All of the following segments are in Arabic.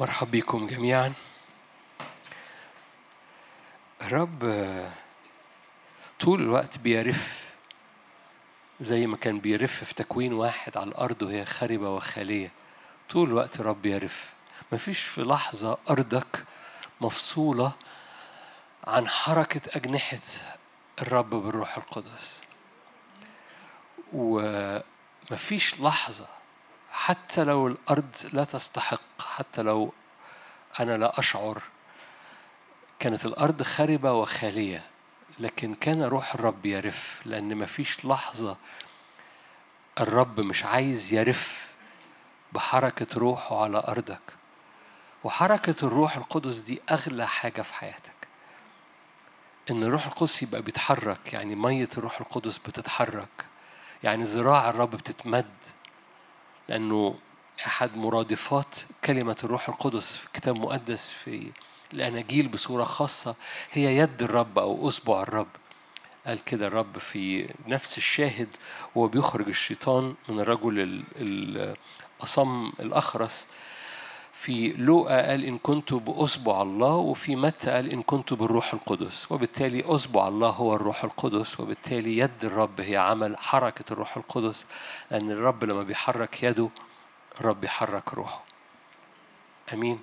مرحب بكم جميعا. الرب طول الوقت بيرف زي ما كان بيرف في تكوين واحد على الأرض وهي خاربة وخالية. طول الوقت الرب يرف مفيش في لحظة أرضك مفصولة عن حركة أجنحة الرب بالروح القدس. ومفيش لحظة حتى لو الأرض لا تستحق حتى لو أنا لا أشعر كانت الأرض خاربة وخالية لكن كان روح الرب يرف لأن مفيش لحظة الرب مش عايز يرف بحركة روحه على أرضك. وحركة الروح القدس دي أغلى حاجة في حياتك. إن الروح القدس يبقى بيتحرك يعني مية الروح القدس بتتحرك يعني ذراع الرب بتتمد. لأنه أحد مرادفات كلمة الروح القدس في الكتاب المقدس في الأناجيل بصورة خاصة هي يد الرب أو أصبع الرب. قال كده الرب في نفس الشاهد وهو بيخرج الشيطان من الرجل الأصم الأخرس في لوقا قال إن كنت بأصبع الله وفي متى قال إن كنت بالروح القدس. وبالتالي أصبع الله هو الروح القدس وبالتالي يد الرب هي عمل حركة الروح القدس لأن الرب لما بيحرك يده الرب يحرك روحه. أمين.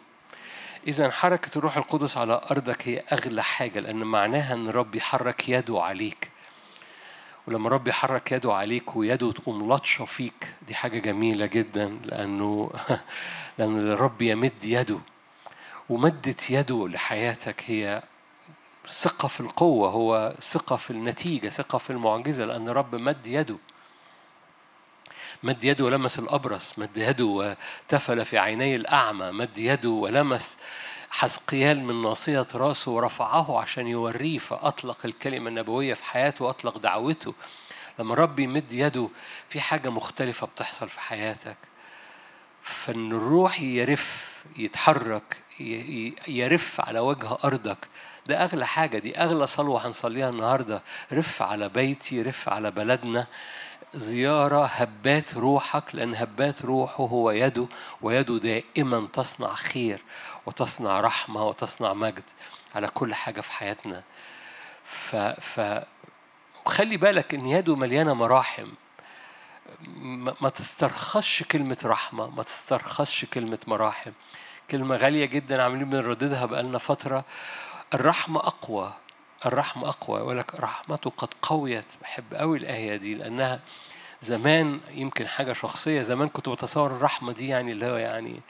إذا حركة الروح القدس على أرضك هي أغلى حاجة لأن معناها أن الرب يحرك يده عليك. ولما الرب يحرك يده عليك ويده تقوم لطشة فيك دي حاجة جميلة جدا لأنه لأن الرب يمد يده ومدت يده لحياتك هي ثقة في القوة هو ثقة في النتيجة ثقة في المعجزة لأن الرب مد يده. مد يده ولمس الأبرص مد يده وتفل في عيني الأعمى مد يده ولمس حزقيال من ناصية راسه ورفعه عشان يوريه فأطلق الكلمة النبوية في حياته وأطلق دعوته. لما رب يمد يده في حاجة مختلفة بتحصل في حياتك. فإن الروح يرف يتحرك يرف على وجه أرضك. ده أغلى حاجة دي أغلى صلوة هنصليها النهاردة. رف على بيتي رف على بلدنا. زيارة هبات روحك لأن هبات روحه هو يده ويده دائما تصنع خير وتصنع رحمة وتصنع مجد على كل حاجة في حياتنا. ف, ف... وخلي بالك إن يده مليانة مراحم. ما تسترخصش كلمة رحمة ما تسترخصش كلمة مراحم. كلمة غالية جدا عاملين بنرددها بقالنا فترة. الرحمة أقوى. الرحمة أقوى يقول لك رحمته قد قويت بحب قوي الآية دي لأنها زمان يمكن حاجة شخصية زمان كنت بتصور الرحمة دي يعني اللي هو يعني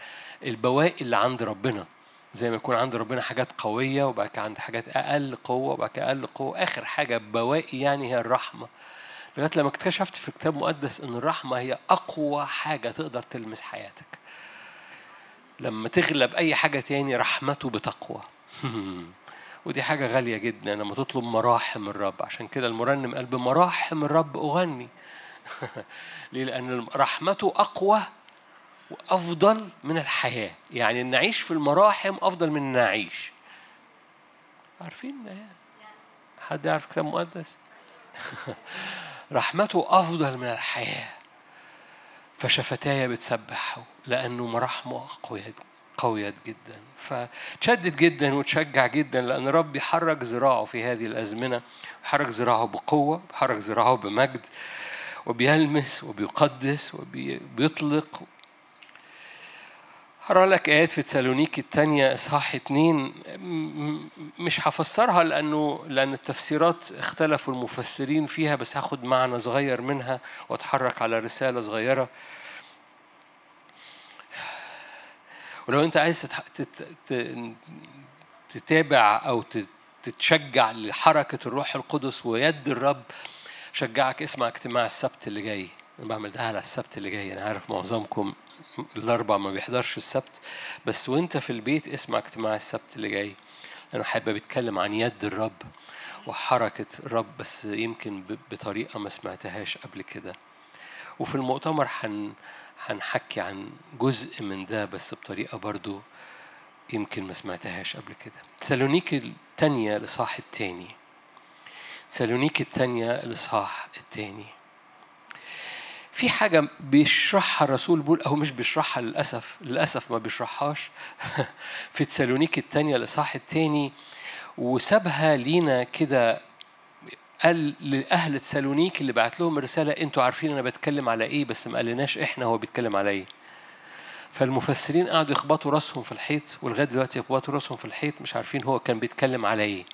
البواقي اللي عند ربنا. زي ما يكون عند ربنا حاجات قوية وبعد كده عند حاجات أقل قوة وبعد كده أقل قوة آخر حاجة بواقي يعني هي الرحمة. لغاية لما اكتشفت في الكتاب المقدس إن الرحمة هي أقوى حاجة تقدر تلمس حياتك. لما تغلب أي حاجة تاني رحمته بتقوى. ودي حاجة غالية جدا لما تطلب مراحم الرب. عشان كده المرنم قال بمراحم الرب أغني. ليه؟ لأن رحمته أقوى وأفضل من الحياة. يعني إن نعيش في المراحم أفضل من إن نعيش عارفين حد يعرف كتاب مقدس؟ رحمته أفضل من الحياة. فشفتايا بتسبحه لأنه مراحمه قوية قوية جدا. فتشدد جدا وتشجع جدا لأن رب يحرك ذراعه في هذه الأزمنة. يحرك ذراعه بقوة يحرك ذراعه بمجد وبيلمس وبيقدس وبيطلق. هقرأ لك آيات في تسالونيكي الثانية إصحاح اتنين. مش هفسرها لأنه لأن التفسيرات اختلفوا المفسرين فيها بس هاخد معنى صغير منها وأتحرك على رسالة صغيرة ولو أنت عايز تتابع أو تتشجع لحركة الروح القدس ويد الرب شجعك اسمع اجتماع السبت اللي جاي. أنا بعمل ده على السبت اللي جاي. أنا عارف معظمكم الأربع ما بيحضرش السبت. بس وانت في البيت اسمع اجتماع السبت اللي جاي. أنا حابب بيتكلم عن يد الرب وحركة الرب بس يمكن بطريقة ما سمعتهاش قبل كده. وفي المؤتمر حن هنحكي عن جزء من ده بس بطريقة برضو يمكن ما سمعتهاش قبل كده. تسالونيكي الثانية الإصحاح الثاني تسالونيكي الثانية الإصحاح الثاني في حاجة بيشرحها الرسول بول أو مش بيشرحها للأسف للأسف ما بيشرحهاش. في تسالونيك الثانية الإصحاح الثاني وسابها لينا كده قال لأهل تسالونيك اللي بعت لهم رسالة أنتوا عارفين أنا بتكلم على إيه؟ بس ما قالناش إحنا هو بيتكلم على إيه. فالمفسرين قعدوا يخبطوا راسهم في الحيط ولغاية دلوقتي يخبطوا راسهم في الحيط مش عارفين هو كان بيتكلم على إيه.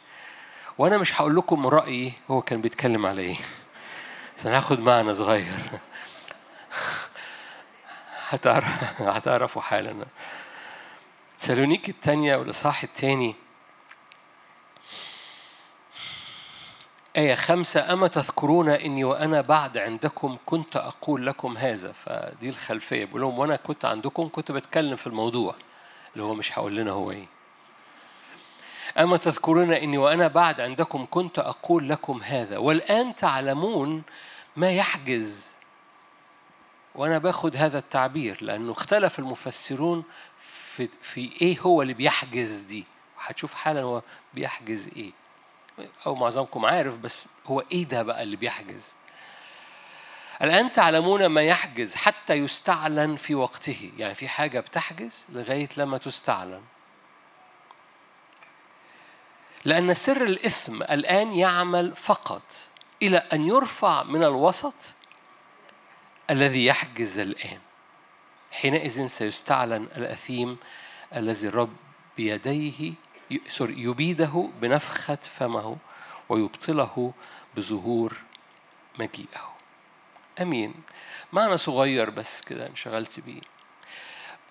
وأنا مش هقول لكم رأيي هو كان بيتكلم على إيه. بس أنا هاخد معنى صغير. هتعرف هتعرفوا حالا. سالونيك الثانية والإصحاح الثاني آية خمسة أما تذكرون إني وأنا بعد عندكم كنت أقول لكم هذا؟ فدي الخلفية. بقول لهم وأنا كنت عندكم كنت بتكلم في الموضوع اللي هو مش هقول لنا هو إيه. أما تذكرون إني وأنا بعد عندكم كنت أقول لكم هذا. والآن تعلمون ما يحجز وأنا باخد هذا التعبير لأنه اختلف المفسرون في, في إيه هو اللي بيحجز دي. هتشوف حالا هو بيحجز إيه. أو معظمكم عارف بس هو إيه ده بقى اللي بيحجز؟ الآن تعلمون ما يحجز حتى يستعلن في وقته. يعني في حاجة بتحجز لغاية لما تستعلن. لأن سر الإثم الآن يعمل فقط إلى أن يرفع من الوسط الذي يحجز الآن. حينئذ سيستعلن الأثيم الذي الرب بيديه سوري يبيده بنفخة فمه ويبطله بظهور مجيئه. أمين. معنى صغير بس كده انشغلت بيه.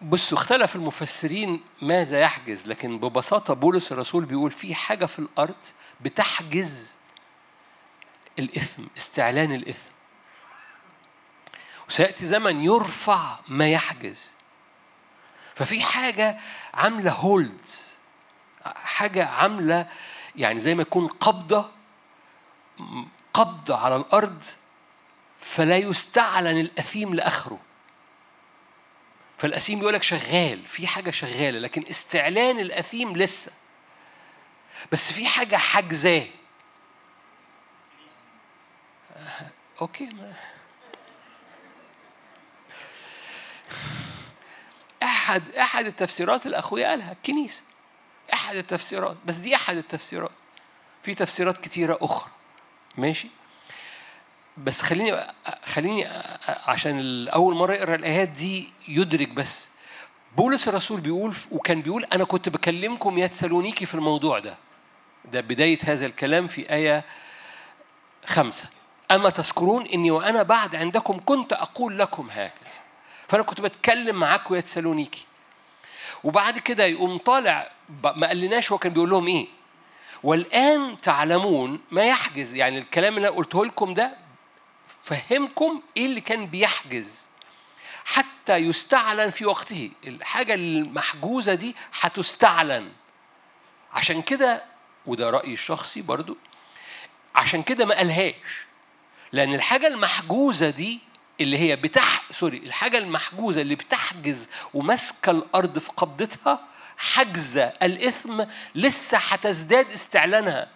بصوا اختلف المفسرين ماذا يحجز لكن ببساطة بولس الرسول بيقول في حاجة في الأرض بتحجز الإثم استعلان الإثم. وسيأتي زمن يرفع ما يحجز. ففي حاجة عاملة هولد حاجة عاملة يعني زي ما يكون قبضة قبضة على الأرض فلا يستعلن الأثيم لآخره. فالأثيم بيقول لك شغال في حاجة شغالة لكن استعلان الأثيم لسه. بس في حاجة حاجزاه. أوكي. أحد أحد التفسيرات الأخوية قالها الكنيسة. أحد التفسيرات بس دي أحد التفسيرات. في تفسيرات كتيرة أخرى. ماشي؟ بس خليني خليني عشان أول مرة يقرأ الآيات دي يدرك بس. بولس الرسول بيقول وكان بيقول أنا كنت بكلمكم يا تسالونيكي في الموضوع ده. ده بداية هذا الكلام في آية خمسة. أما تذكرون إني وأنا بعد عندكم كنت أقول لكم هكذا. فأنا كنت بتكلم معاكم يا تسالونيكي وبعد كده يقوم طالع ما قالناش هو كان بيقول لهم إيه. والآن تعلمون ما يحجز يعني الكلام اللي أنا قلته لكم ده فهمكم إيه اللي كان بيحجز. حتى يستعلن في وقته. الحاجة المحجوزة دي هتستعلن. عشان كده وده رأيي الشخصي برضو عشان كده ما قالهاش. لأن الحاجة المحجوزة دي اللي هي بتح سوري الحاجة المحجوزة اللي بتحجز وماسكة الأرض في قبضتها حجزة الإثم لسه هتزداد استعلانها.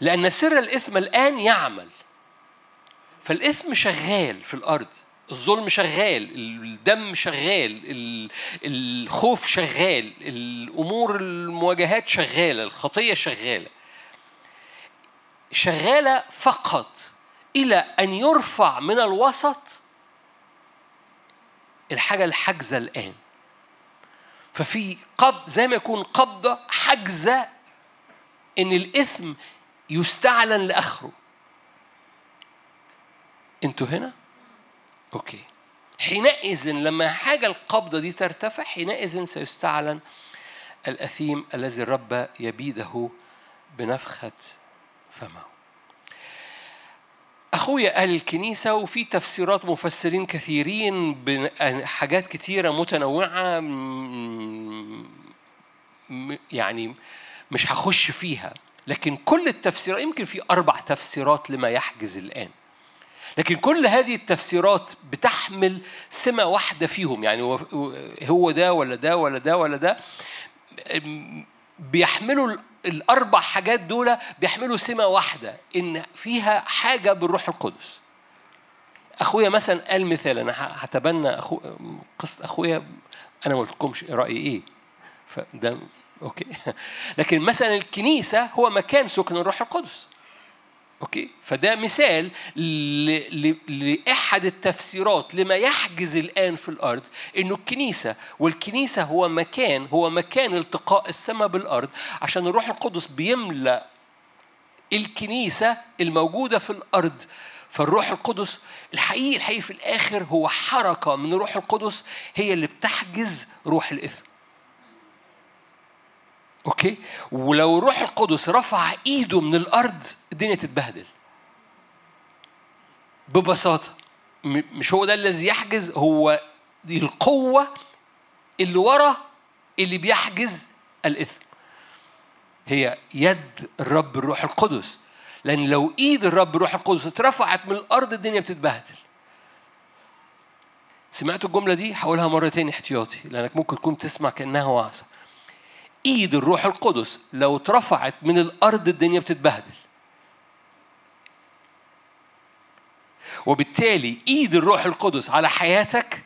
لأن سر الإثم الآن يعمل. فالإثم شغال في الأرض الظلم شغال الدم شغال الخوف شغال الأمور المواجهات شغالة الخطية شغالة. شغالة فقط إلى أن يرفع من الوسط الحاجة الحاجزة الآن. ففي قبض زي ما يكون قبضة حاجزة إن الإثم يستعلن لآخره. أنتوا هنا؟ أوكي. حينئذ لما حاجة القبضة دي ترتفع حينئذ سيستعلن الأثيم الذي الرب يبيده بنفخة فمه أخويا أهل الكنيسة وفي تفسيرات مفسرين كثيرين بحاجات كثيرة متنوعة يعني مش هخش فيها. لكن كل التفسيرات يمكن في أربع تفسيرات لما يحجز الآن. لكن كل هذه التفسيرات بتحمل سمة واحدة فيهم يعني هو ده ولا ده ولا ده ولا ده. بيحملوا الأربع حاجات دول بيحملوا سمة واحدة إن فيها حاجة بالروح القدس. أخويا مثلا قال مثال أنا هتبنى أخو قصة أخويا أنا ما قلتلكمش رايي إيه. فده okay. لكن مثلا الكنيسة هو مكان سكن الروح القدس. okay؟ فده مثال لإحد التفسيرات لما يحجز الآن في الأرض إنه الكنيسة والكنيسة هو مكان هو مكان التقاء السماء بالأرض عشان الروح القدس بيملأ الكنيسة الموجودة في الأرض. فالروح القدس الحقيقي الحقيقي في الآخر هو حركة من الروح القدس هي اللي بتحجز روح الإثم. أوكي؟ ولو الروح القدس رفع إيده من الأرض الدنيا تتبهدل. ببساطة مش هو ده الذي يحجز هو دي القوة اللي ورا اللي بيحجز الإثم. هي يد الرب الروح القدس. لأن لو إيد الرب الروح القدس اترفعت من الأرض الدنيا بتتبهدل. سمعتوا الجملة دي؟ هقولها مرة تاني احتياطي لأنك ممكن تكون تسمع كأنها وعظة. إيد الروح القدس لو اترفعت من الأرض الدنيا بتتبهدل. وبالتالي إيد الروح القدس على حياتك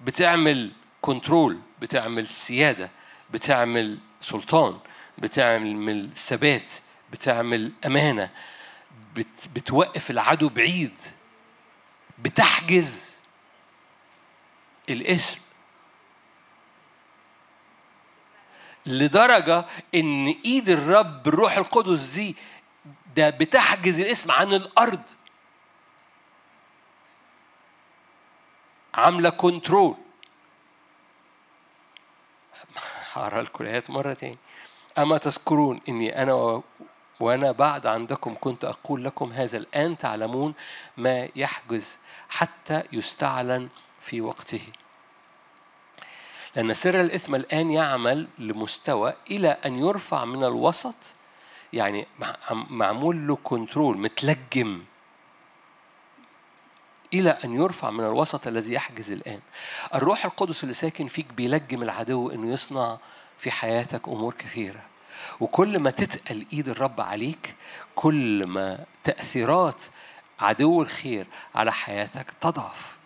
بتعمل كنترول بتعمل سيادة بتعمل سلطان بتعمل ثبات بتعمل أمانة بت بتوقف العدو بعيد بتحجز الاسم لدرجة إن إيد الرب الروح القدس دي ده بتحجز الاسم عن الأرض. عاملة كنترول هقرأ لكم الآيات مرة تاني. أما تذكرون إني أنا وأنا بعد عندكم كنت أقول لكم هذا الآن تعلمون ما يحجز حتى يستعلن في وقته. لأن سر الإثم الآن يعمل لمستوى إلى أن يرفع من الوسط يعني معمول له كنترول متلجم إلى أن يرفع من الوسط الذي يحجز الآن. الروح القدس اللي ساكن فيك بيلجم العدو أنه يصنع في حياتك أمور كثيرة. وكل ما تتقل إيد الرب عليك كل ما تأثيرات عدو الخير على حياتك تضعف.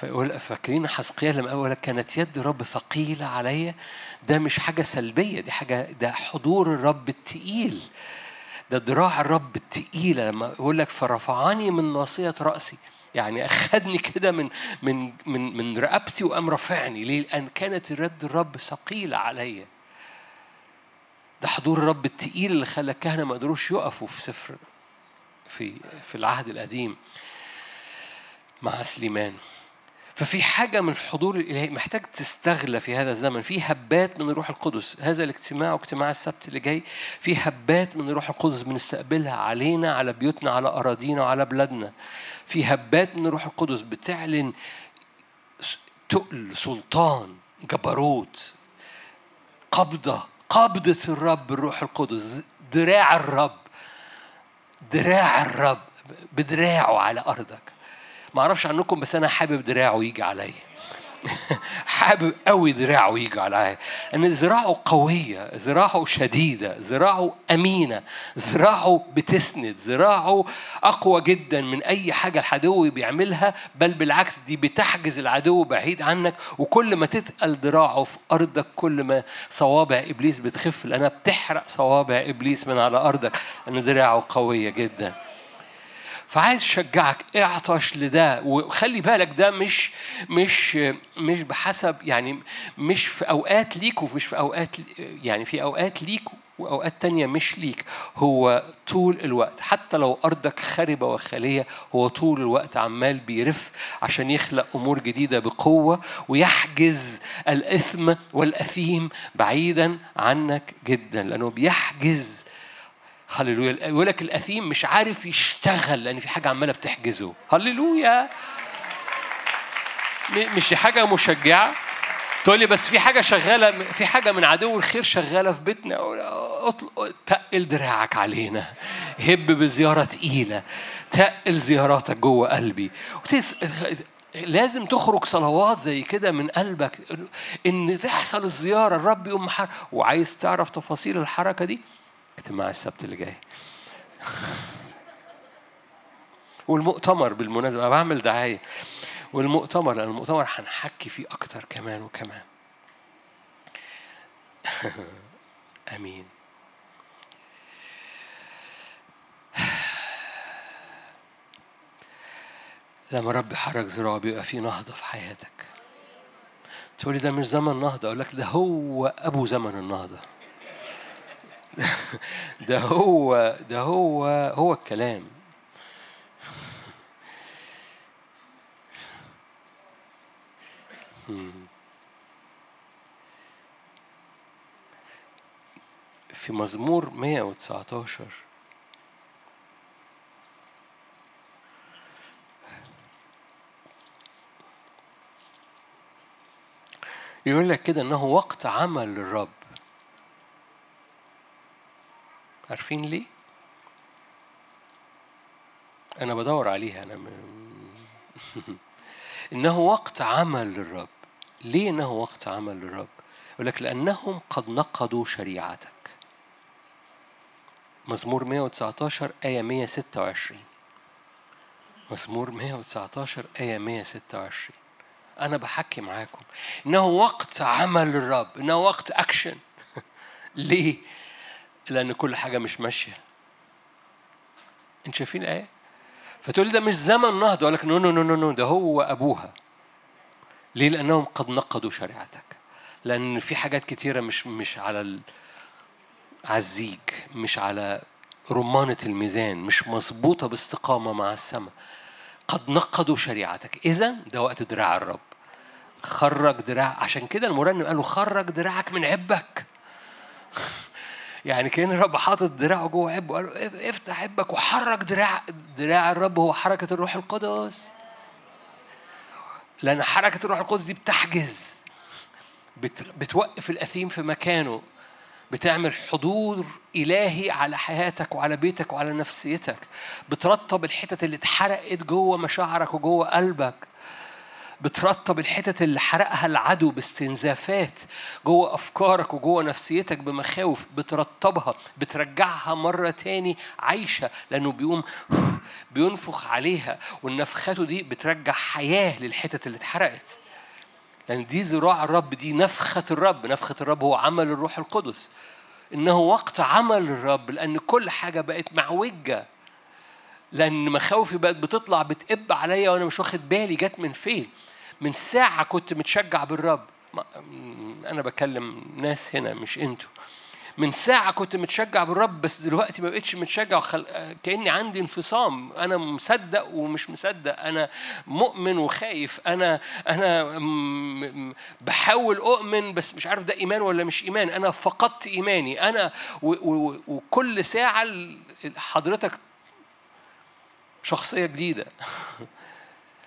فيقول فاكرين حسقيا لما قال كانت يد الرب ثقيلة عليا ده مش حاجة سلبية دي حاجة ده حضور الرب التقيل. ده ذراع الرب التقيلة. لما يقول لك فرفعني من ناصية رأسي. يعني أخذني كده من من من من رقبتي وقام رافعني. ليه؟ لأن كانت يد الرب ثقيلة عليا ده حضور الرب التقيل اللي خلى الكهنة ما قدروش يقفوا في سفر في في العهد القديم مع سليمان. ففي حاجة من الحضور الإلهي محتاج تستغلى في هذا الزمن. في هبات من الروح القدس. هذا الاجتماع واجتماع السبت اللي جاي. في هبات من الروح القدس بنستقبلها علينا على بيوتنا على أراضينا وعلى بلادنا. في هبات من الروح القدس بتعلن تقل سلطان جبروت قبضة قبضة الرب الروح القدس. دراع الرب. دراع الرب. بدراعه على أرضك. ما أعرفش عنكم بس أنا حابب دراعه يجي عليا. حابب قوي دراعه يجي عليا. ان ذراعه قوية ذراعه شديدة ذراعه أمينة ذراعه بتسند ذراعه أقوى جدا من أي حاجة العدو بيعملها بل بالعكس دي بتحجز العدو بعيد عنك. وكل ما تتقل ذراعه في أرضك كل ما صوابع إبليس بتخف. لانها بتحرق صوابع إبليس من على أرضك. لأن ذراعه قوية جدا. فعايز أشجعك اعطش لده؟ وخلي بالك ده مش مش مش بحسب يعني مش في أوقات ليك ومش في أوقات يعني في أوقات ليك وأوقات تانية مش ليك. هو طول الوقت حتى لو أرضك خربه وخاليه هو طول الوقت عمال بيرف عشان يخلق أمور جديدة بقوة ويحجز الإثم والأثيم بعيدا عنك جدا لأنه بيحجز هللويا. يقول لك الأثيم مش عارف يشتغل لأن في حاجة عمالة بتحجزه. هللويا. مش دي حاجة مشجعة؟ تقول لي بس في حاجة شغالة في حاجة من عدو الخير شغالة في بيتنا؟ تقل دراعك علينا. هب بزيارة تقيلة. تقل زياراتك جوه قلبي. لازم تخرج صلوات زي كده من قلبك. إن تحصل الزيارة الرب يقوم وعايز تعرف تفاصيل الحركة دي؟ اجتماع السبت اللي جاي. والمؤتمر بالمناسبة أنا بعمل دعاية. والمؤتمر لأن المؤتمر هنحكي فيه أكتر كمان وكمان. آمين. لما رب يحرك ذراعه بيبقى في نهضة في حياتك. تقولي ده مش زمن نهضة أقول لك ده هو أبو زمن النهضة. ده هو ده هو هو الكلام. في مزمور 119 يقول لك كده إنه وقت عمل للرب عارفين ليه؟ أنا بدور عليها أنا م... إنه وقت عمل للرب. ليه إنه وقت عمل للرب؟ يقول لك لأنهم قد نقضوا شريعتك. مزمور 119 آية 126 مزمور 119 آية 126 أنا بحكي معاكم. إنه وقت عمل للرب. إنه وقت أكشن ليه؟ لأن كل حاجة مش ماشية. أنت شايفين الآية؟ فتقول ده مش زمن نهضة. أقول لك no no no no ده هو أبوها ليه؟ لأنهم قد نقضوا شريعتك. لأن في حاجات كتيرة مش مش على ال... على الزيج مش على رمانة الميزان مش مظبوطة باستقامة مع السماء. قد نقضوا شريعتك. إذا ده وقت دراع الرب. خرج دراع. عشان كده المرنم قال له خرج دراعك من عبك. يعني كأن الرب حاطط دراعه جوه عبه قال له افتح عبك وحرك دراع دراع الرب هو حركة الروح القدس. لأن حركة الروح القدس دي بتحجز بتوقف الأثيم في مكانه بتعمل حضور إلهي على حياتك وعلى بيتك وعلى نفسيتك بترطب الحتت اللي اتحرقت جوه مشاعرك وجوه قلبك. بترطب الحتت اللي حرقها العدو باستنزافات جوه أفكارك وجوه نفسيتك بمخاوف بترطبها بترجعها مرة تاني عايشة لأنه بيقوم بينفخ عليها والنفخاته دي بترجع حياة للحتت اللي اتحرقت. لأن دي ذراع الرب دي نفخة الرب. نفخة الرب هو عمل الروح القدس. إنه وقت عمل الرب لأن كل حاجة بقت معوجة. لأن مخاوفي بقت بتطلع بتقب عليا وأنا مش واخد بالي جت من فين. من ساعة كنت متشجع بالرب. أنا بكلم ناس هنا مش أنتوا. من ساعة كنت متشجع بالرب بس دلوقتي ما بقتش متشجع وخل... كأني عندي انفصام. أنا مصدق ومش مصدق. أنا مؤمن وخايف. أنا أنا بحاول أؤمن بس مش عارف ده إيمان ولا مش إيمان. أنا فقدت إيماني. أنا و... و... وكل ساعة حضرتك شخصية جديدة.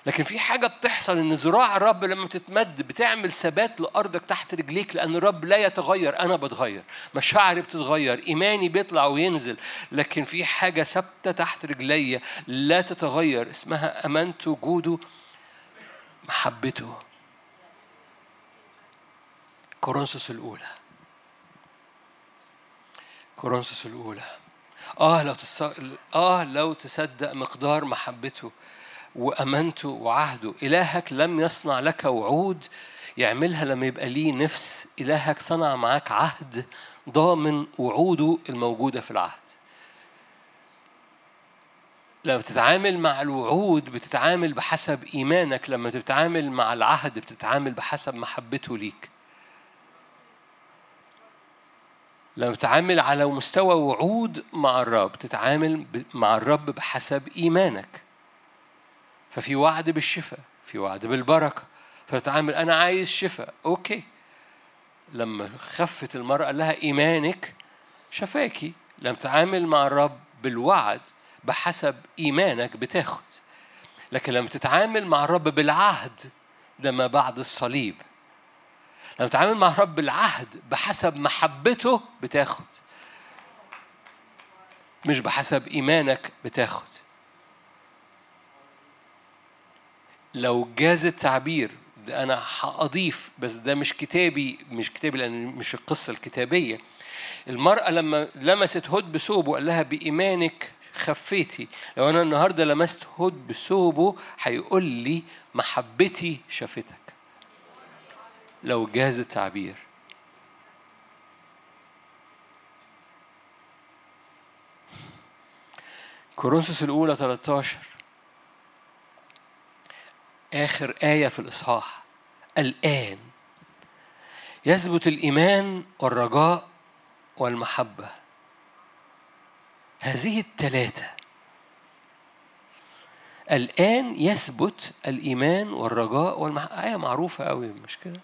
لكن في حاجة بتحصل إن ذراع الرب لما تتمد بتعمل ثبات لأرضك تحت رجليك لأن الرب لا يتغير أنا بتغير مشاعري بتتغير إيماني بيطلع وينزل. لكن في حاجة ثابتة تحت رجلي لا تتغير اسمها أمانة وجوده محبته. كورنثوس الأولى. كورنثوس الأولى. آه لو. آه لو تصدق مقدار محبته وأمانته وعهده إلهك لم يصنع لك وعود يعملها لما يبقى ليه نفس إلهك صنع معاك عهد ضامن وعوده الموجودة في العهد لما بتتعامل مع الوعود بتتعامل بحسب إيمانك لما بتتعامل مع العهد بتتعامل بحسب محبته ليك لما بتتعامل على مستوى وعود مع الرب تتعامل مع الرب بحسب إيمانك. ففي وعد بالشفاء في وعد بالبركة. فتعامل أنا عايز شفاء. أوكي. لما خفت المرأة قال لها إيمانك شفاكي. لما تتعامل مع الرب بالوعد بحسب إيمانك بتاخد. لكن لما تتعامل مع الرب بالعهد ده ما بعد الصليب. لما تتعامل مع الرب بالعهد بحسب محبته بتاخد. مش بحسب إيمانك بتاخد. لو جاز التعبير ده أنا هأضيف بس ده مش كتابي مش كتابي لأن مش القصة الكتابية. المرأة لما لمست هود بثوبه قال لها بإيمانك خفيتي. لو أنا النهارده لمست هود بثوبه هيقول لي محبتي شافتك. لو جاز التعبير. كورنثوس الأولى 13 آخر آية في الإصحاح. الآن. يثبت الإيمان والرجاء والمحبة. هذه الثلاثة الآن يثبت الإيمان والرجاء والمحبة آية معروفة أوي مش كده؟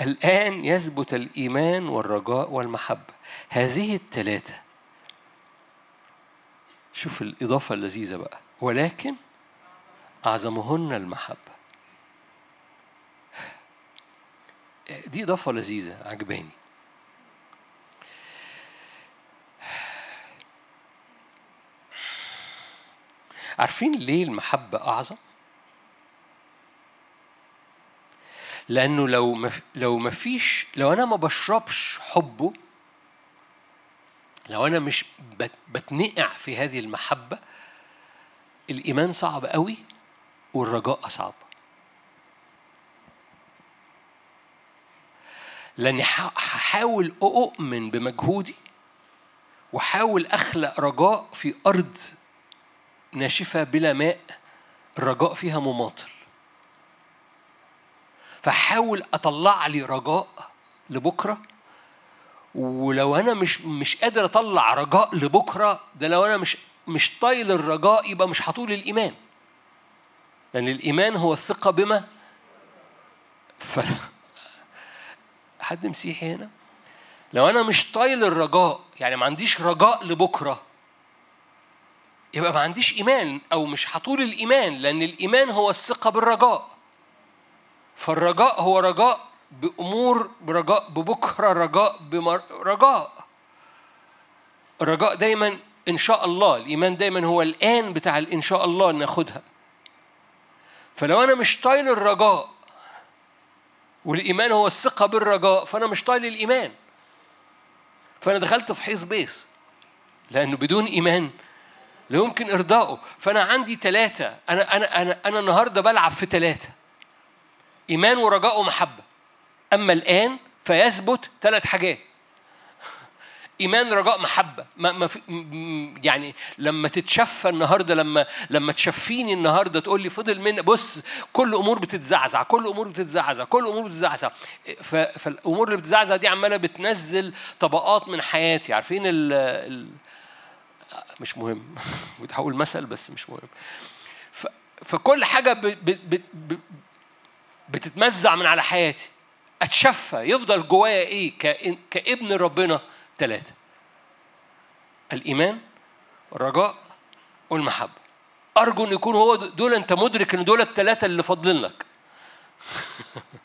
الآن يثبت الإيمان والرجاء والمحبة. هذه الثلاثة شوف الإضافة اللذيذة بقى. ولكن أعظمهن المحبة. دي إضافة لذيذة عجباني. عارفين ليه المحبة أعظم؟ لأنه لو مف... لو مفيش لو أنا ما بشربش حبه لو أنا مش بت... بتنقع في هذه المحبة الإيمان صعب قوي والرجاء أصعب لأني هحاول أؤمن بمجهودي وحاول أخلق رجاء في أرض ناشفة بلا ماء الرجاء فيها مماطل فحاول أطلع لي رجاء لبكرة. ولو أنا مش مش قادر أطلع رجاء لبكرة ده لو أنا مش مش طايل الرجاء يبقى مش هطول الإيمان. لأن الإيمان هو الثقة بما ف حد مسيحي هنا؟ لو أنا مش طايل الرجاء يعني ما عنديش رجاء لبكرة يبقى ما عنديش إيمان أو مش هطول الإيمان لأن الإيمان هو الثقة بالرجاء. فالرجاء هو رجاء بأمور برجاء ببكرة رجاء بمر... رجاء. الرجاء دايما إن شاء الله الإيمان دايما هو الآن بتاع إن شاء الله ناخدها. فلو أنا مش طايل الرجاء والإيمان هو الثقة بالرجاء فأنا مش طايل الإيمان. فأنا دخلت في حيص بيس لأنه بدون إيمان لا يمكن إرضائه فأنا عندي ثلاثة أنا أنا أنا أنا النهاردة بلعب في ثلاثة إيمان ورجاء ومحبة. أما الآن فيثبت ثلاث حاجات. إيمان رجاء محبة. ما ما في يعني لما تتشفى النهارده لما لما تشفيني النهارده تقول لي فضل من بص كل أمور بتتزعزع كل أمور بتتزعزع كل أمور بتتزعزع. فالأمور اللي بتتزعزع دي عمالة بتنزل طبقات من حياتي. عارفين ال, مش مهم. كنت هقول مثل بس مش مهم. فكل حاجة ب ب ب ب بتتمزع من على حياتي. أتشفى. يفضل جوايا إيه؟ كابن ربنا ثلاثة الإيمان والرجاء والمحبة. أرجو أن يكون هو دول أنت مدرك أن دول الثلاثة اللي فاضلين لك.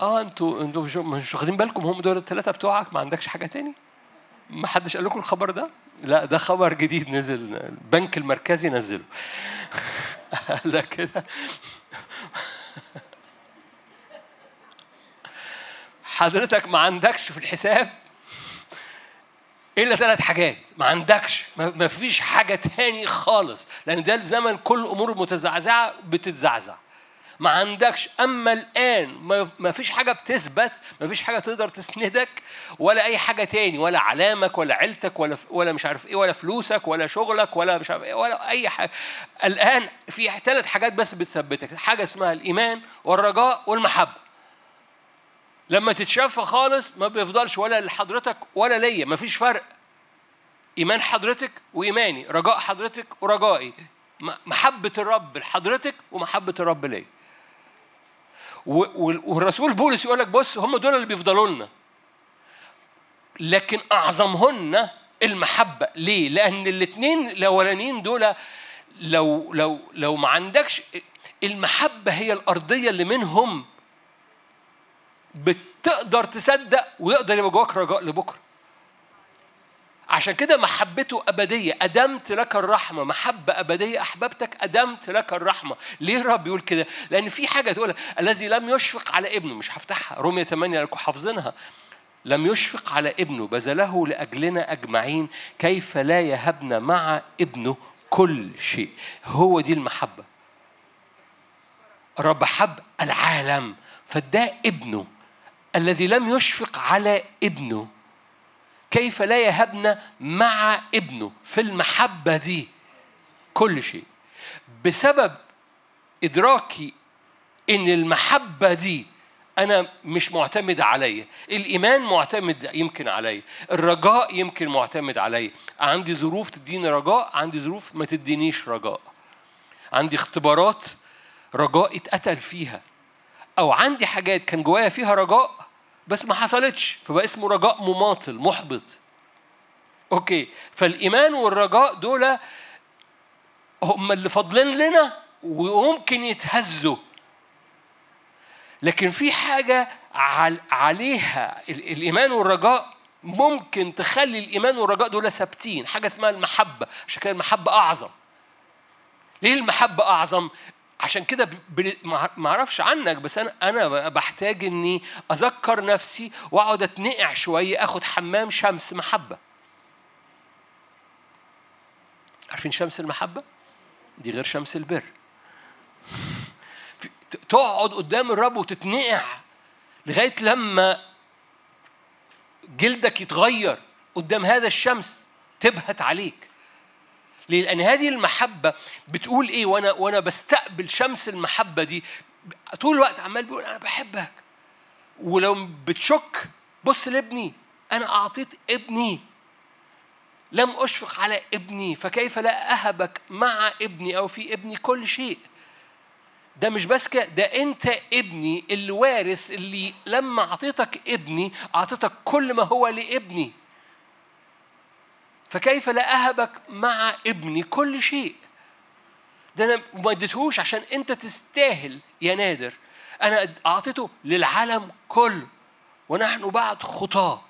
آه أنتوا أنتوا مش واخدين بالكم؟ هم دول الثلاثه بتوعك؟ ما عندكش حاجة تاني؟ ما حدش قال لكم الخبر ده؟ لا ده خبر جديد نزل. البنك المركزي نزله. لا كده. حضرتك ما عندكش في الحساب إلا ثلاث حاجات. ما عندكش. ما فيش حاجة تاني خالص لأن ده الزمن كل الأمور المتزعزعه بتتزعزع. ما عندكش. أما الآن ما فيش حاجة بتثبت ما فيش حاجة تقدر تسندك ولا أي حاجة تاني ولا علامك ولا عيلتك ولا ولا مش عارف إيه ولا فلوسك ولا شغلك ولا مش عارف إيه ولا أي حاجة الآن في ثلاث حاجات بس بتثبتك. حاجة اسمها الإيمان والرجاء والمحبة. لما تتشافى خالص ما بيفضلش ولا لحضرتك ولا ليا. مفيش فرق. إيمان حضرتك وإيماني رجاء حضرتك ورجائي. محبة الرب لحضرتك ومحبة الرب ليا. والرسول بولس يقول لك بص هم دول اللي بيفضلوا لنا لكن أعظمهن المحبة. ليه؟ لأن الاثنين الأولانيين دول لو لو لو ما عندكش المحبة هي الأرضية اللي منهم بتقدر تصدق ويقدر يبقى جواك رجاء لبكرة. عشان كده محبته أبدية. أدمت لك الرحمة. محبة أبدية أحببتك أدمت لك الرحمة. ليه الرب يقول كده؟ لأن في حاجة تقول الذي لم يشفق على ابنه مش هفتحها. رومية 8 لكم حافظينها. لم يشفق على ابنه بذله لأجلنا أجمعين. كيف لا يهبنا مع ابنه كل شيء؟ هو دي المحبة. الرب حب العالم فاداه ابنه. الذي لم يشفق على ابنه كيف لا يهبنا مع ابنه في المحبة دي؟ كل شيء. بسبب إدراكي إن المحبة دي أنا مش معتمد عليا. الإيمان معتمد يمكن عليا. الرجاء يمكن معتمد عليا. عندي ظروف تديني رجاء عندي ظروف ما تدينيش رجاء. عندي اختبارات رجاء اتقتل فيها. أو عندي حاجات كان جوايا فيها رجاء بس ما حصلتش فبقى اسمه رجاء مماطل محبط. أوكي فالإيمان والرجاء دول هم اللي فاضلين لنا وممكن يتهزوا. لكن في حاجة عليها الإيمان والرجاء ممكن تخلي الإيمان والرجاء دول ثابتين. حاجة اسمها المحبة عشان كده المحبة أعظم. ليه المحبة أعظم؟ عشان كده ما أعرفش عنك بس أنا أنا بحتاج إني أذكر نفسي وأقعد أتنقع شوية آخد حمام شمس محبة. عارفين شمس المحبة؟ دي غير شمس البر. تقعد قدام الرب وتتنقع لغاية لما جلدك يتغير قدام هذا الشمس تبهت عليك. ليه؟ لأن هذه المحبة بتقول إيه؟ وأنا وأنا بستقبل شمس المحبة دي. طول الوقت عمال بيقول أنا بحبك. ولو بتشك بص لابني أنا أعطيت ابني. لم أشفق على ابني فكيف لا أهبك مع ابني أو في ابني كل شيء؟ ده مش بس كده ده أنت ابني الوارث اللي لما أعطيتك ابني أعطيتك كل ما هو لابني. فكيف لا أهبك مع ابني كل شيء؟ ده أنا ما اديتهوش عشان أنت تستاهل يا نادر. أنا أعطيته للعالم كله ونحن بعد خطاة.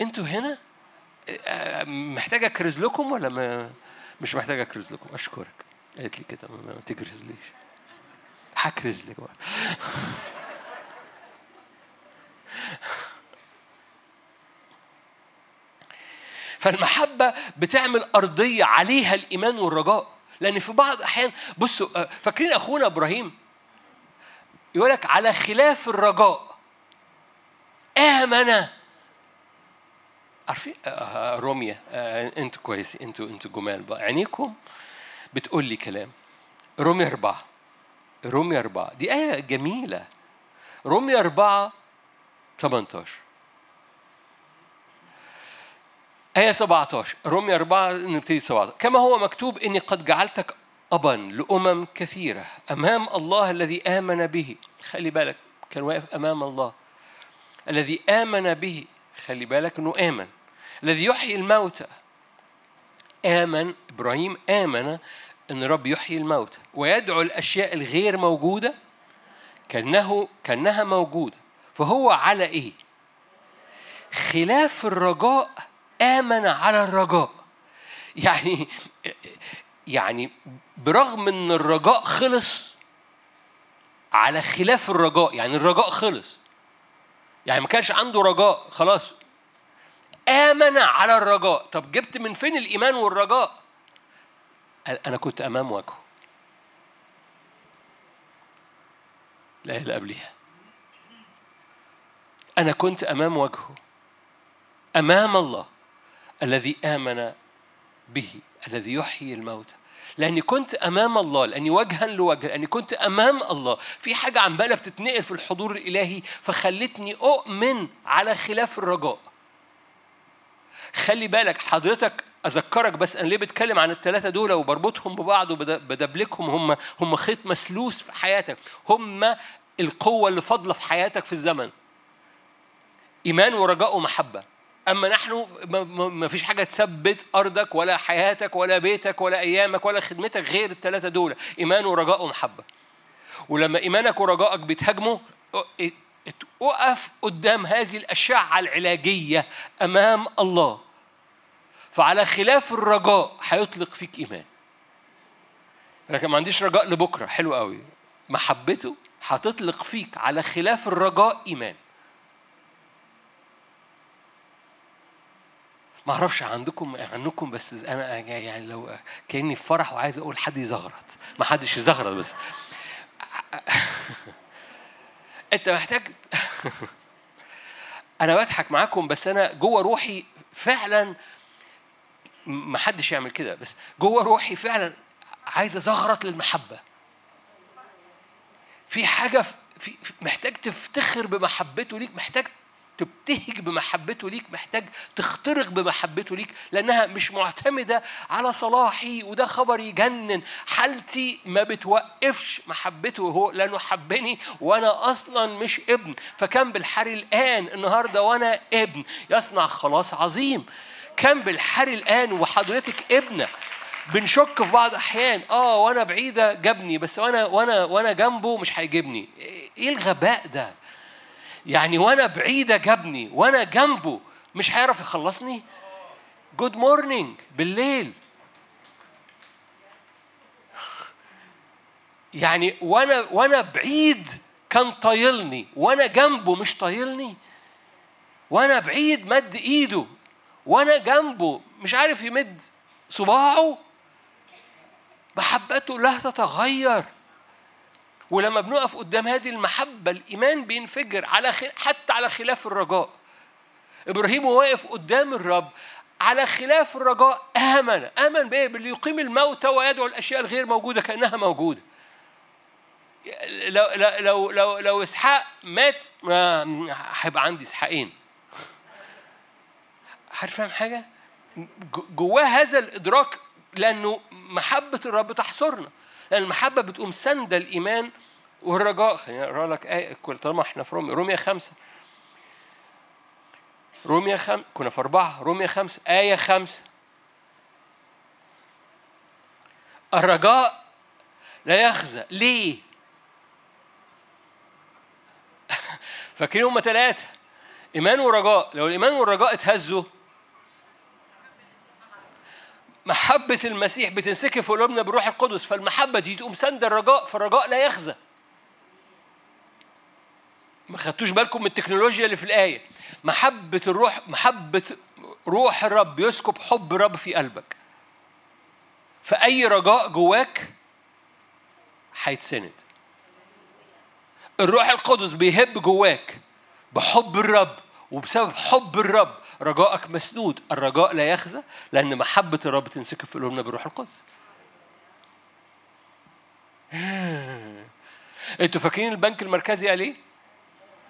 أنتوا هنا؟ محتاج أكرز لكم ولا ما؟ مش محتاج أكرز لكم؟ أشكرك. قالت لي كده ما تكرزليش هكرز لك فالمحبة بتعمل أرضية عليها الإيمان والرجاء. لأن في بعض الأحيان بصوا آه، فاكرين أخونا إبراهيم؟ يقول لك على خلاف الرجاء آمن. عارفين؟ آه، آه، روميا أنتوا كويس أنتوا أنتوا جمال بقى. عينيكم بتقول لي كلام. روميا أربعة. روميا أربعة. دي آية جميلة. روميا أربعة 18 آية 17 رومية 4 نبتدي 17 كما هو مكتوب إني قد جعلتك أبا لأمم كثيرة أمام الله الذي آمن به. خلي بالك كان واقف أمام الله. الذي آمن به خلي بالك إنه آمن. الذي يحيي الموتى آمن إبراهيم آمن إن رب يحيي الموتى. ويدعو الأشياء الغير موجودة كأنه كأنها موجودة. فهو على إيه؟ خلاف الرجاء آمن على الرجاء. يعني يعني برغم إن الرجاء خلص على خلاف الرجاء يعني الرجاء خلص. يعني ما كانش عنده رجاء خلاص. آمن على الرجاء. طب جبت من فين الإيمان والرجاء؟ أنا كنت أمام وجهه. لا اللي قبليها. أنا كنت أمام وجهه. أمام الله. الذي آمن به الذي يحيي الموتى. لأني كنت أمام الله لأني وجها لوجه لأني كنت أمام الله. في حاجة عمالة بتتنقل في الحضور الإلهي فخلتني أؤمن على خلاف الرجاء. خلي بالك حضرتك أذكرك بس أنا ليه بتكلم عن الثلاثة دول وبربطهم ببعض وبدبلكهم هم هم خيط مسلوس في حياتك. هم القوة اللي فاضلة في حياتك في الزمن. إيمان ورجاء ومحبة. أما نحن ما فيش حاجة تثبت أرضك ولا حياتك ولا بيتك ولا أيامك ولا خدمتك غير الثلاثة دول إيمان ورجاء ومحبة. ولما إيمانك ورجائك بيتهاجموا اقف قدام هذه الأشعة العلاجية أمام الله. فعلى خلاف الرجاء هيطلق فيك إيمان. لكن ما عنديش رجاء لبكرة حلو قوي محبته هتطلق فيك على خلاف الرجاء إيمان. ما أعرفش عندكم عنكم بس أنا يعني لو كأني في فرح وعايز أقول حد يزغرط. ما حدش يزغرط بس. انت محتاج أنا بضحك معاكم بس أنا جوه روحي فعلا ما حدش يعمل كده بس جوه روحي فعلا عايز ازغرط للمحبة. في حاجة في محتاج تفتخر بمحبته ليك محتاج تبتهج بمحبته ليك محتاج تخترق بمحبته ليك لأنها مش معتمدة على صلاحي وده خبر يجنن. حالتي ما بتوقفش محبته هو لأنه حبني وأنا أصلا مش ابن. فكان بالحري الآن النهاردة وأنا ابن. يصنع خلاص عظيم. كان بالحري الآن وحضرتك ابنة. بنشك في بعض أحيان. آه وأنا بعيدة جابني بس وأنا وأنا وأنا جنبه مش هيجيبني. إيه الغباء ده؟ يعني وأنا بعيدة جابني وأنا جنبه مش هيعرف يخلصني؟ good morning بالليل. يعني وأنا وأنا بعيد كان طايلني وأنا جنبه مش طايلني. وأنا بعيد مد ايده وأنا جنبه مش عارف يمد صباعه. محبته لا تتغير. ولما بنقف قدام هذه المحبة الإيمان بينفجر على حتى على خلاف الرجاء. إبراهيم واقف قدام الرب على خلاف الرجاء آمن آمن بإيه؟ باللي يقيم الموتى ويدعو الأشياء الغير موجودة كأنها موجودة. لو لو لو لو إسحاق مات هيبقى عندي إسحاقين. عارف فاهم حاجة؟ جواه هذا الإدراك لأنه محبة الرب تحصرنا. لأن المحبة بتقوم سند الإيمان والرجاء. خليني أقرأ لك آية طالما إحنا في روميا روميا خمسة. روميا خمسة كنا في أربعة. روميا خمسة. آية خمسة. الرجاء لا يخزى. ليه؟ فاكرين هما ثلاثة إيمان ورجاء. لو الإيمان والرجاء اتهزوا محبة المسيح بتنسكب في قلوبنا بالروح القدس فالمحبة دي تقوم سند الرجاء فالرجاء لا يخزى. ما خدتوش بالكم من التكنولوجيا اللي في الآية. محبة الروح محبة روح الرب يسكب حب الرب في قلبك. فأي رجاء جواك هيتسند. الروح القدس بيهب جواك بحب الرب وبسبب حب الرب رجائك مسدود الرجاء لا يخزى لأن محبة الرب تنسكب في قلوبنا بالروح القدس. أنتوا فاكرين البنك المركزي قال إيه؟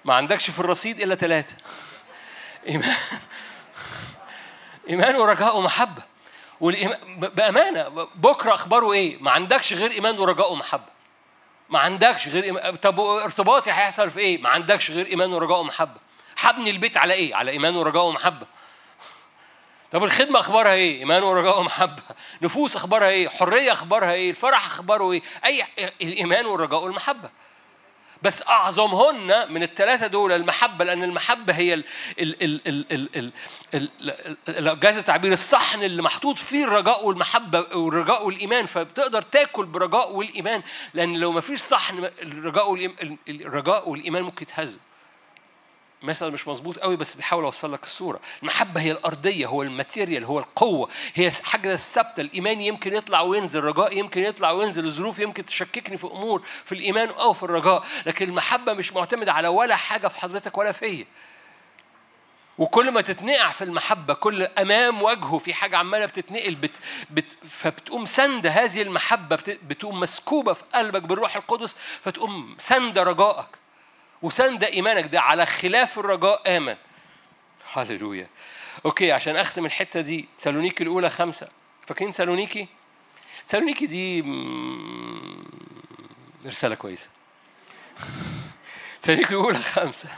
ما عندكش في الرصيد إلا ثلاثة إيمان. إيمان ورجاء ومحبة. والإيمان بأمانة بكرة أخباره إيه؟ ما عندكش غير إيمان ورجاء ومحبة. ما عندكش غير إيمان طب ارتباطي هيحصل في إيه؟ ما عندكش غير إيمان ورجاء ومحبة. هبني البيت على إيه؟ على إيمان ورجاء ومحبة. طب الخدمة أخبارها إيه؟ إيمان ورجاء ومحبة. نفوس أخبارها إيه؟ حرية أخبارها إيه؟ الفرح أخباره إيه؟ أي الإيمان والرجاء والمحبة. بس أعظمهن من الثلاثة دول المحبة لأن المحبة هي ال ال ال ال ال ال جاز التعبير الصحن اللي محطوط فيه الرجاء والمحبة والرجاء والإيمان فبتقدر تاكل برجاء والإيمان لأن لو ما فيش صحن الرجاء الرجاء والإيمان ممكن يتهزم. مثلا مش مظبوط قوي بس بيحاول اوصل لك الصورة. المحبة هي الأرضية هو ال material هو القوة هي حاجة ثابتة. الإيمان يمكن يطلع وينزل رجاء يمكن يطلع وينزل الظروف يمكن تشككني في أمور في الإيمان أو في الرجاء. لكن المحبة مش معتمدة على ولا حاجة في حضرتك ولا فيا. وكل ما تتنقع في المحبة كل أمام وجهه في حاجة عمالة بتتنقل بت بت فبتقوم سند هذه المحبة بتقوم مسكوبة في قلبك بالروح القدس فتقوم سند رجائك. وسند إيمانك ده على خلاف الرجاء آمن. هللويا. okay عشان أختم الحتة دي سالونيكي الأولى خمسة. فاكرين سالونيكي؟ سالونيكي دي رسالة كويسة. سالونيكي الأولى خمسة.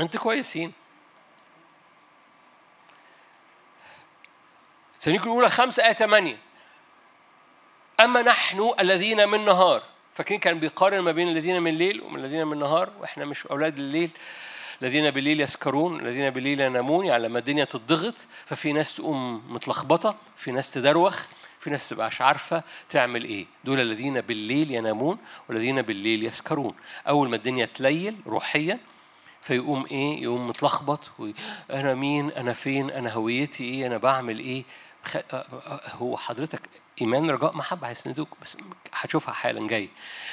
أنتوا كويسين. سالونيكي الأولى خمسة آية 8 أما نحن الذين من نهار. فاكرين كان بيقارن ما بين الذين من الليل ومن الذين من النهار وإحنا مش أولاد الليل. الذين بالليل يسكرون الذين بالليل ينامون يعني لما الدنيا تضغط ففي ناس تقوم متلخبطة في ناس تدروخ في ناس تبقاش عارفة تعمل إيه. دول الذين بالليل ينامون والذين بالليل يسكرون. أول ما الدنيا تليل روحيا فيقوم إيه؟ يقوم متلخبط أنا مين؟ أنا فين؟ أنا هويتي إيه؟ أنا بعمل إيه؟ هو حضرتك إيمان رجاء محبة هيسندوك بس هتشوفها حالا جاي.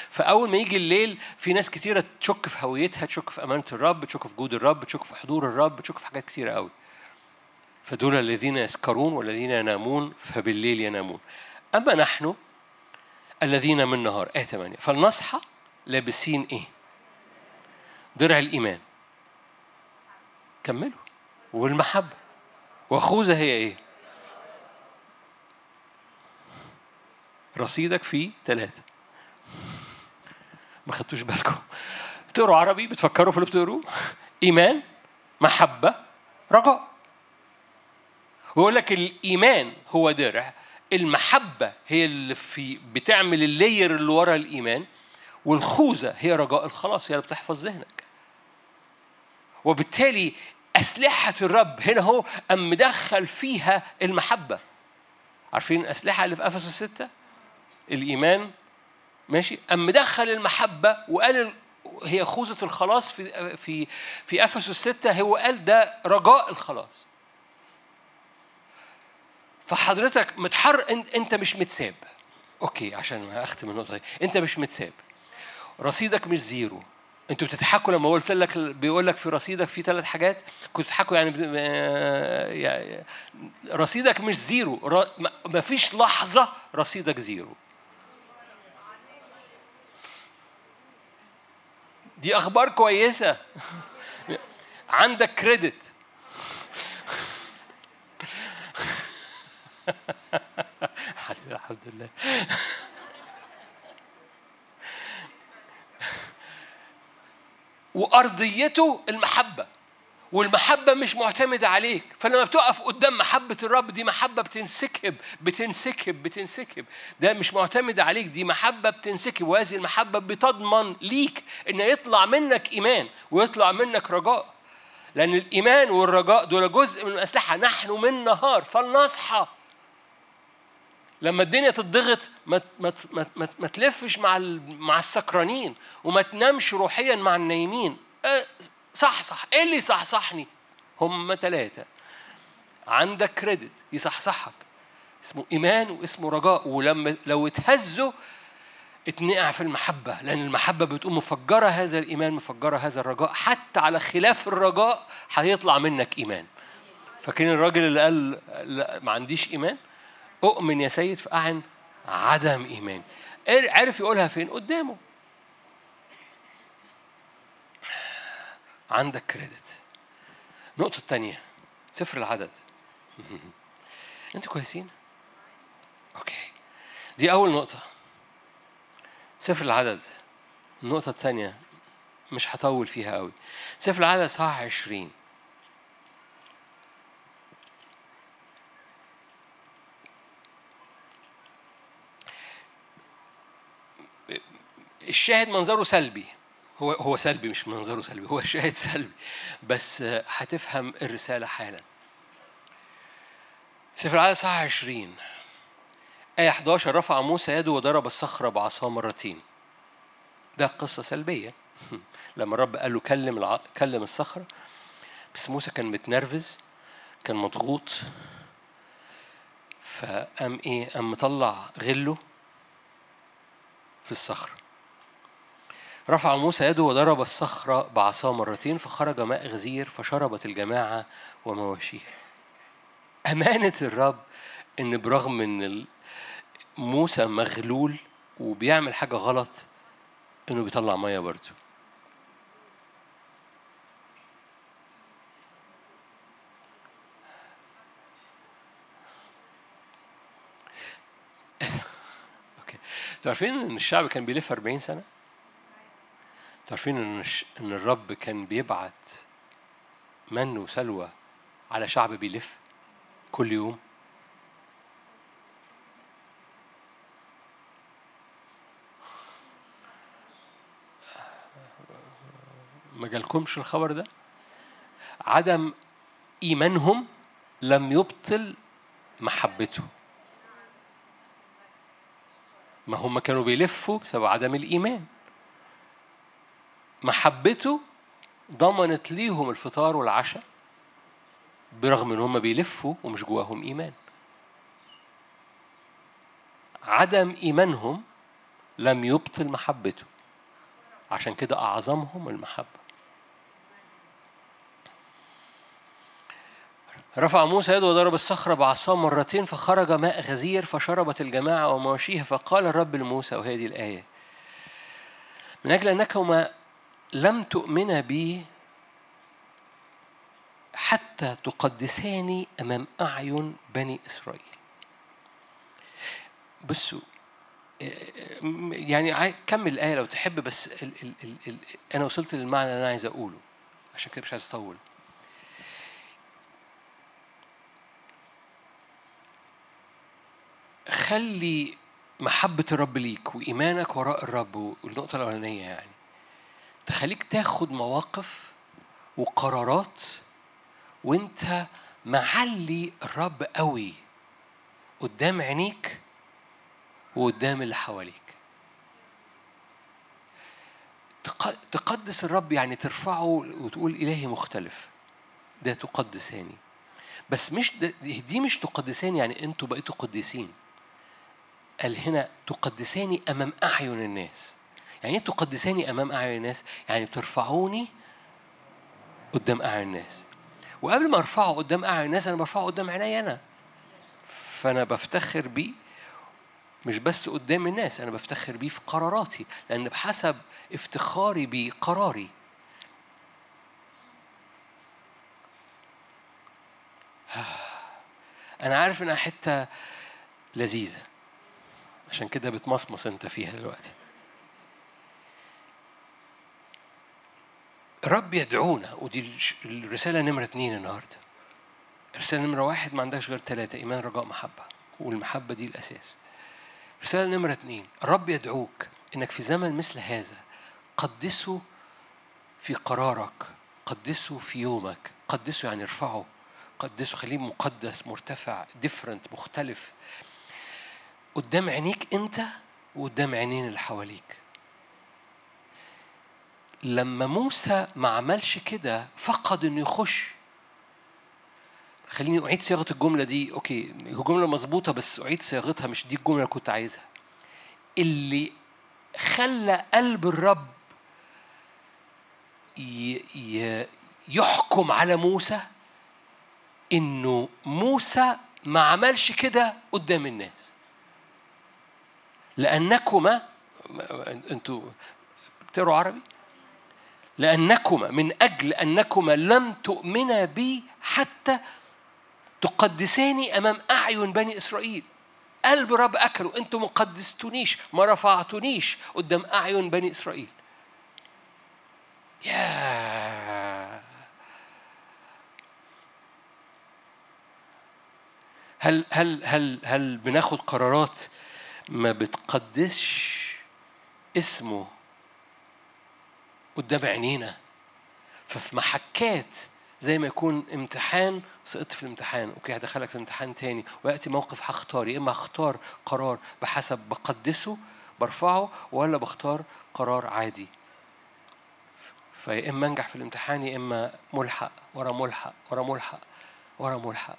فأول ما يجي الليل في ناس كتيرة تشك في هويتها تشك في أمانة الرب تشك في جود الرب تشك في حضور الرب تشك في حاجات كتيرة قوي. فدول الذين يسكرون والذين ينامون فبالليل ينامون. أما نحن الذين من نهار آية 8 فلنصحى لابسين إيه؟ درع الإيمان. كملوا. والمحبة. وخوذة هي إيه؟ رصيدك فيه ثلاثة ما خدتوش بالكم. بتقروا عربي بتفكروا في اللي بتقروه. إيمان محبة رجاء. ويقول لك الإيمان هو درع المحبة هي اللي في بتعمل اللاير اللي ورا الإيمان والخوذة هي رجاء. الخلاص هي اللي بتحفظ ذهنك. وبالتالي أسلحة الرب هنا هو أم مدخل فيها المحبة. عارفين الأسلحة اللي في أفسس الستة الإيمان ماشي؟ أم مدخل المحبة وقال هي خوذة الخلاص في في في أفسس الستة هو قال ده رجاء الخلاص. فحضرتك متحر أنت مش متساب. okay عشان أختم النقطة دي. أنت مش متساب. رصيدك مش zero. أنتوا بتضحكوا لما قلت لك بيقول لك في رصيدك في ثلاث حاجات؟ كنتوا بتضحكوا يعني, يعني رصيدك مش زيرو. ما فيش لحظة رصيدك زيرو. دي أخبار كويسة. عندك credit الحمد لله. وأرضيته المحبة. والمحبة مش معتمدة عليك. فلما بتقف قدام محبة الرب دي محبة بتنسكب بتنسكب بتنسكب. ده مش معتمدة عليك دي محبة بتنسكب. وهذه المحبة بتضمن ليك إن يطلع منك إيمان ويطلع منك رجاء. لأن الإيمان والرجاء دول جزء من الأسلحة. نحن من نهار فلنصحى. لما الدنيا تضغط ما ما ما ما, تلفش مع مع السكرانين وما تنامش روحيا مع النايمين. صح صح. إيه اللي يصحصحني؟ هم ثلاثة عندك كريدت يصحصحك. اسمه إيمان واسمه رجاء. ولما لو اتهزوا اتنقع في المحبة لأن المحبة بتقوم مفجرة هذا الإيمان مفجرة هذا الرجاء. حتى على خلاف الرجاء هيطلع منك إيمان. فاكرين الراجل اللي قال لا ما عنديش إيمان؟ أؤمن يا سيد فأعن عدم إيمان. عرف يقولها فين؟ قدامه. عندك كريدت. النقطة الثانية سفر العدد. أنتوا كويسين؟ أوكي. دي أول نقطة. سفر العدد. النقطة الثانية مش هطول فيها قوي. سفر العدد صح عشرين. الشاهد منظره سلبي. هو هو سلبي مش منظره سلبي هو شاهد سلبي. بس هتفهم الرسالة حالا. سفر العدد صح 20 آية 11 رفع موسى يده وضرب الصخرة بعصاه مرتين. ده قصة سلبية. لما الرب قال له كلم الع... كلم الصخرة بس موسى كان متنرفز كان مضغوط. فقام إيه؟ قام مطلع غله في الصخرة. رفع موسى يده وضرب الصخرة بعصاه مرتين فخرج ماء غزير فشربت الجماعة ومواشيه. أمانة الرب إن برغم إن موسى مغلول وبيعمل حاجة غلط إنه بيطلع مية برضه. أوكي. عارفين إن الشعب كان بيلف 40 سنة؟ تعرفين إن إن الرب كان بيبعت من وسلوى على شعب بيلف كل يوم؟ ما جالكمش الخبر ده؟ عدم إيمانهم لم يبطل محبته. ما هم كانوا بيلفوا بسبب عدم الإيمان. محبته ضمنت ليهم الفطار والعشاء برغم إن هم بيلفوا ومش جواهم إيمان. عدم إيمانهم لم يبطل محبته. عشان كده أعظمهم المحبة. رفع موسى يده وضرب الصخرة بعصاه مرتين فخرج ماء غزير فشربت الجماعة ومواشيها فقال الرب لموسى دي الآية من أجل أنكما لم تؤمنا بي حتى تقدساني أمام أعين بني إسرائيل. بصوا يعني كمل الآية لو تحب بس ال ال ال ال أنا وصلت للمعنى اللي أنا عايز أقوله عشان كده مش عايز أطول. خلي محبة الرب ليك وإيمانك وراء الرب والنقطة الأولانية يعني. تخليك تاخد مواقف وقرارات وانت معلي الرب قوي قدام عينيك وقدام اللي حواليك. تقدس الرب يعني ترفعه وتقول إلهي مختلف. ده تقدساني. بس مش دي مش تقدساني يعني أنتوا بقيتوا قديسين. قال هنا تقدساني أمام أعين الناس. يعني إيه تقدساني أمام أعين الناس يعني ترفعوني قدام أعين الناس. وقبل ما أرفعه قدام أعين الناس أنا برفعه قدام عيني أنا. فأنا بفتخر بيه مش بس قدام الناس أنا بفتخر بيه في قراراتي لأن بحسب افتخاري بيه قراري أنا عارف إنها حتة لذيذة. عشان كده بتمصمص أنت فيها دلوقتي. الرب يدعونا. ودي الرسالة نمرة اتنين النهاردة. الرسالة نمرة واحد ما عندهاش غير ثلاثة إيمان رجاء محبة. والمحبة دي الأساس. رسالة نمرة اتنين الرب يدعوك إنك في زمن مثل هذا قدسه في قرارك قدسه في يومك قدسه يعني ارفعه قدسه خليه مقدس مرتفع different مختلف. قدام عينيك أنت وقدام عينين اللي حواليك. لما موسى ما عملش كده فقد إنه يخش. خليني أعيد صياغة الجملة دي. okay الجملة مظبوطة بس أعيد صياغتها مش دي الجملة اللي كنت عايزها. اللي خلى قلب الرب يحكم على موسى إنه موسى ما عملش كده قدام الناس. لأنكما أنتوا بتقروا عربي؟ لأنكما من أجل أنكما لم تؤمنا بي حتى تقدساني أمام أعين بني إسرائيل. قلب رب أكلوا أنتم ما قدستونيش ما رفعتونيش قدام أعين بني إسرائيل. يا هل هل هل هل بناخد قرارات ما بتقدسش اسمه قدام عينينا. ففي محكات زي ما يكون امتحان سقطت في الامتحان. أوكي هدخلك في امتحان تاني. ويأتي موقف هختار. يا إما هختار قرار بحسب بقدسه برفعه ولا بختار قرار عادي. فيا إما أنجح في الامتحان يا إما ملحق ورا ملحق ورا ملحق ورا ملحق.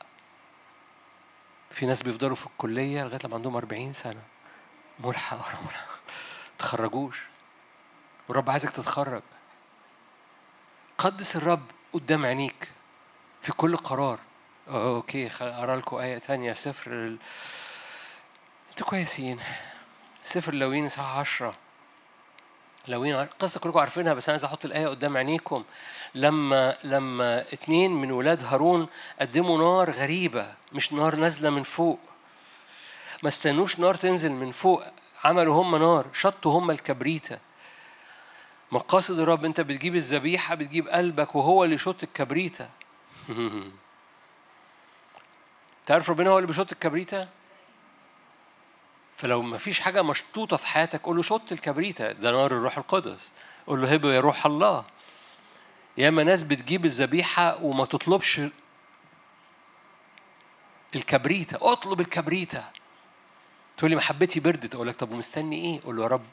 في ناس بيفضلوا في الكلية لغاية لما عندهم 40 سنة. ملحق ورا ملحق. تخرجوش والرب عايزك تتخرج. قدس الرب قدام عينيك في كل قرار. okay اقرا لكم آية تانية في سفر. أنتوا كويسين. سفر اللاويين اصحاح 10 لاويين؟ قصة كلكم عارفينها بس أنا عايز أحط الآية قدام عينيكم. لما لما اتنين من ولاد هارون قدموا نار غريبة مش نار نازلة من فوق. ما استنوش نار تنزل من فوق عملوا هم نار شطوا هم الكبريتة. مقاصد الرب انت بتجيب الذبيحة بتجيب قلبك وهو اللي يشط الكبريتة. تعرف ربنا هو اللي بيشط الكبريتة؟ فلو ما فيش حاجة مشطوطة في حياتك قول له شط الكبريتة. ده نار الروح القدس. قول له هبة يا روح الله. ياما ناس بتجيب الذبيحة وما تطلبش الكبريتة. اطلب الكبريتة. تقول لي محبتي بردت أقول لك طب ومستني إيه؟ أقول له يا رب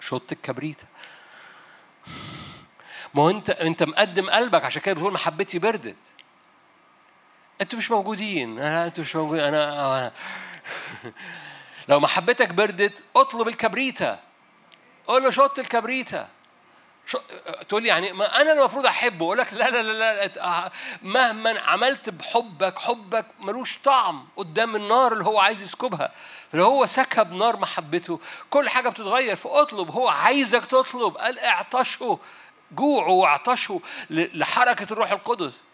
شط الكبريتة. ما هو انت انت مقدم قلبك عشان كده بتقول محبتي بردت. أنتوا مش موجودين. أنتوا مش موجودين. أنا, أنا. لو محبتك بردت اطلب الكبريتة. قول له شط الكبريتة. تقول لي يعني ما أنا المفروض أحبه؟ أقول لك لا لا لا لا مهما عملت بحبك حبك ملوش طعم قدام النار اللي هو عايز يسكبها. لو هو سكب نار محبته كل حاجة بتتغير. فاطلب هو عايزك تطلب. قال اعطشه جوعوا واعطشوا لحركة الروح القدس.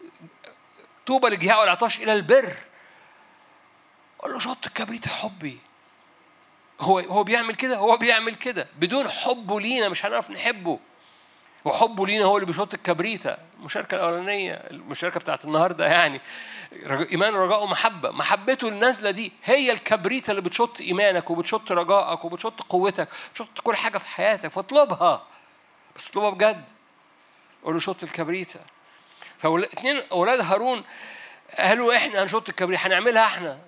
طوبى للجهاء والعطش إلى البر. قول له شط الكبريت حبي. هو هو بيعمل كده؟ هو بيعمل كده. بدون حبه لينا مش هنعرف نحبه. وحبه لينا هو اللي بيشط الكبريتة. المشاركة الأولانية المشاركة بتاعت النهاردة يعني. إيمان رجاء ومحبة. محبته النازلة دي هي الكبريتة اللي بتشط إيمانك وبتشط رجائك وبتشط قوتك بتشط كل حاجة في حياتك فاطلبها بس اطلبها بجد. قول له شط الكبريتة. فاثنين أولاد هارون قالوا إحنا هنشط الكبريتة هنعملها إحنا.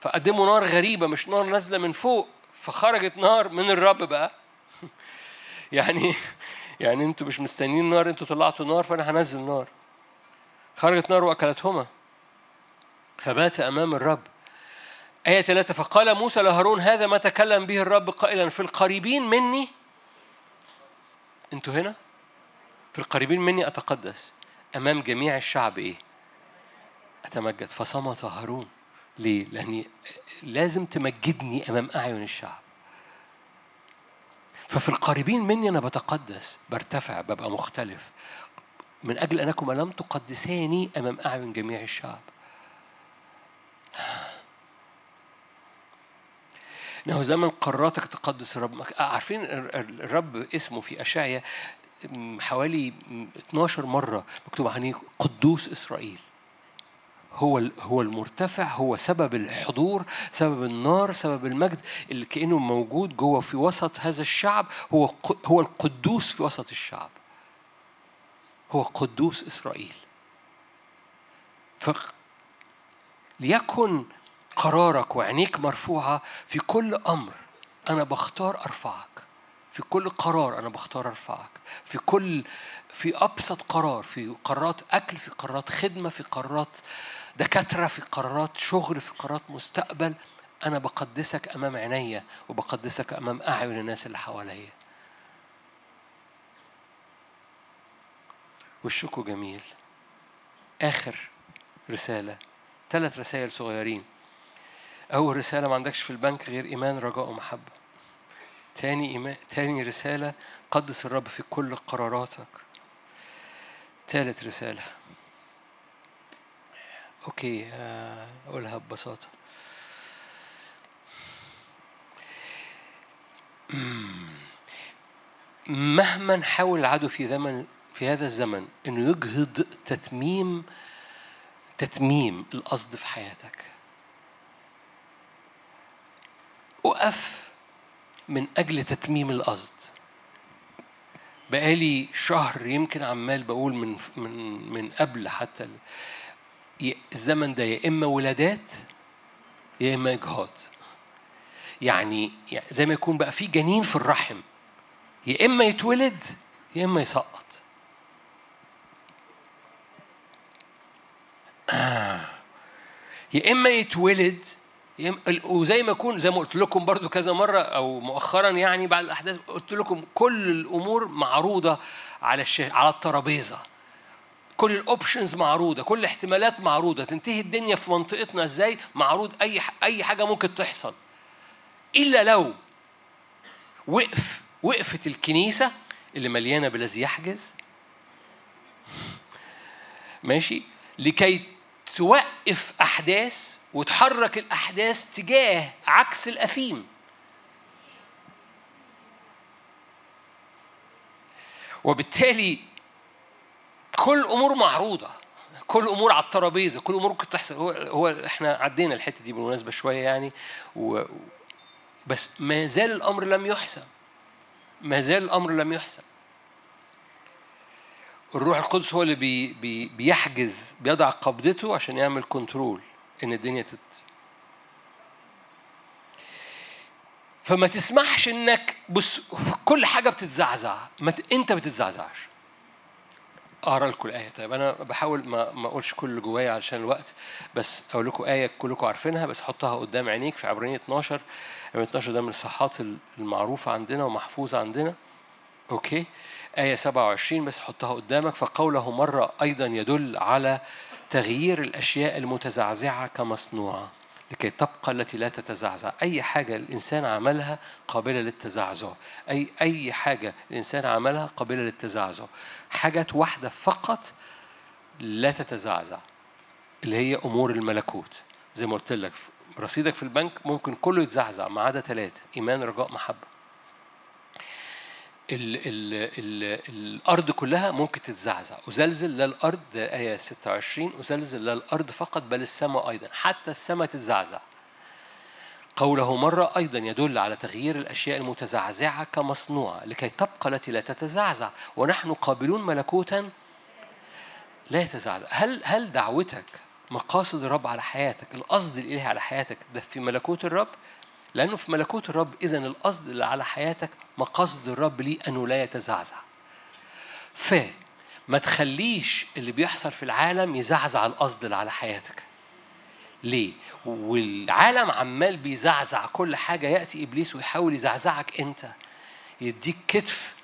فقدموا نار غريبة مش نار نازلة من فوق فخرجت نار من الرب بقى. يعني يعني أنتوا مش مستنيين نار أنتوا طلعتوا نار فأنا هنزل نار. خرجت نار وأكلتهما. فمات أمام الرب. آية ثلاثة فقال موسى لهارون هذا ما تكلم به الرب قائلا في القريبين مني. أنتوا هنا؟ في القريبين مني أتقدس. أمام جميع الشعب إيه؟ أتمجد. فصمت هارون. ليه؟ لأني لازم تمجدني أمام أعين الشعب. ففي القريبين مني أنا بتقدس برتفع ببقى مختلف. من أجل أنكم لم تقدساني أمام أعين جميع الشعب. إنه زمن قراتك تقدس الرب عارفين الرب اسمه في أشعيا حوالي 12 مرة مكتوب عنه قدوس إسرائيل. هو هو المرتفع هو سبب الحضور سبب النار سبب المجد اللي كأنه موجود جوه في وسط هذا الشعب. هو هو القدوس في وسط الشعب. هو قدوس إسرائيل. ف ليكن قرارك وعينيك مرفوعة في كل أمر أنا بختار أرفعك. في كل قرار أنا بختار أرفعك. في كل في أبسط قرار في قرارات أكل في قرارات خدمة في قرارات دكاترة في قرارات شغل في قرارات مستقبل أنا بقدسك أمام عينيا وبقدسك أمام أعين الناس اللي حواليا. وشكوا جميل. آخر رسالة ثلاث رسائل صغيرين. أول رسالة ما عندكش في البنك غير إيمان رجاء ومحبة. تاني إيمان تاني رسالة قدس الرب في كل قراراتك. ثالث رسالة. أوكي أقولها ببساطة. مهما حاول العدو في زمن في هذا الزمن إنه يجهض تتميم تتميم القصد في حياتك. أقف من أجل تتميم القصد. بقالي شهر يمكن عمال بقول من من من قبل حتى الزمن ده يا إما ولادات يا إما إجهاض يعني زي ما يكون بقى في جنين في الرحم يا إما يتولد يا إما يسقط آه. يا إما يتولد وزي ما يكون زي ما قلت لكم برضو كذا مرة أو مؤخرا يعني بعد الأحداث قلت لكم كل الأمور معروضة على. على الترابيزة كل الاوبشنز معروضة كل الاحتمالات معروضة. تنتهي الدنيا في منطقتنا إزاي؟ معروض أي أي حاجة ممكن تحصل. إلا لو وقف وقفت الكنيسة اللي مليانة بالذي يحجز. ماشي؟ لكي توقف أحداث وتحرك الأحداث تجاه عكس الأثيم. وبالتالي كل أمور معروضة. كل أمور على الترابيزة كل أمور ممكن تحصل. هو, هو إحنا عدينا الحتة دي بالمناسبة شوية يعني. و بس ما زال الأمر لم يحسم. ما زال الأمر لم يحسم. الروح القدس هو اللي بي بي بيحجز بيضع قبضته عشان يعمل control إن الدنيا تت. فما تسمحش إنك بص كل حاجة بتتزعزع. ما ت... أنت بتتزعزعش. أقرأ لكم الآية. طيب أنا بحاول ما ما أقولش كل اللي جوايا علشان الوقت بس أقول لكم آية كلكم عارفينها بس حطها قدام عينيك في عبرانية 12 عبرانية 12 ده من الصحات المعروفة عندنا ومحفوظة عندنا. أوكي؟ آية 27 بس حطها قدامك. فقوله مرة أيضا يدل على تغيير الأشياء المتزعزعة كمصنوعة. لكي تبقى التي لا تتزعزع. أي حاجة الإنسان عملها قابلة للتزعزع. أي أي حاجة الإنسان عملها قابلة للتزعزع. حاجة واحدة فقط لا تتزعزع اللي هي أمور الملكوت. زي ما قلت لك رصيدك في البنك ممكن كله يتزعزع ما عدا ثلاثة إيمان رجاء محبة. ال ال ال الأرض كلها ممكن تتزعزع. أزلزل لا الأرض آية 26 أزلزل لا الأرض فقط بل السماء أيضا. حتى السماء تتزعزع. قوله مرة أيضا يدل على تغيير الأشياء المتزعزعة كمصنوعة لكي تبقى التي لا تتزعزع. ونحن قابلون ملكوتا لا يتزعزع. هل هل دعوتك مقاصد الرب على حياتك القصد الإلهي على حياتك ده في ملكوت الرب؟ لأنه في ملكوت الرب إذا القصد اللي على حياتك مقاصد الرب ليه أنه لا يتزعزع. ف ما تخليش اللي بيحصل في العالم يزعزع القصد اللي على حياتك. ليه؟ والعالم عمال بيزعزع كل حاجة يأتي إبليس ويحاول يزعزعك أنت يديك كتف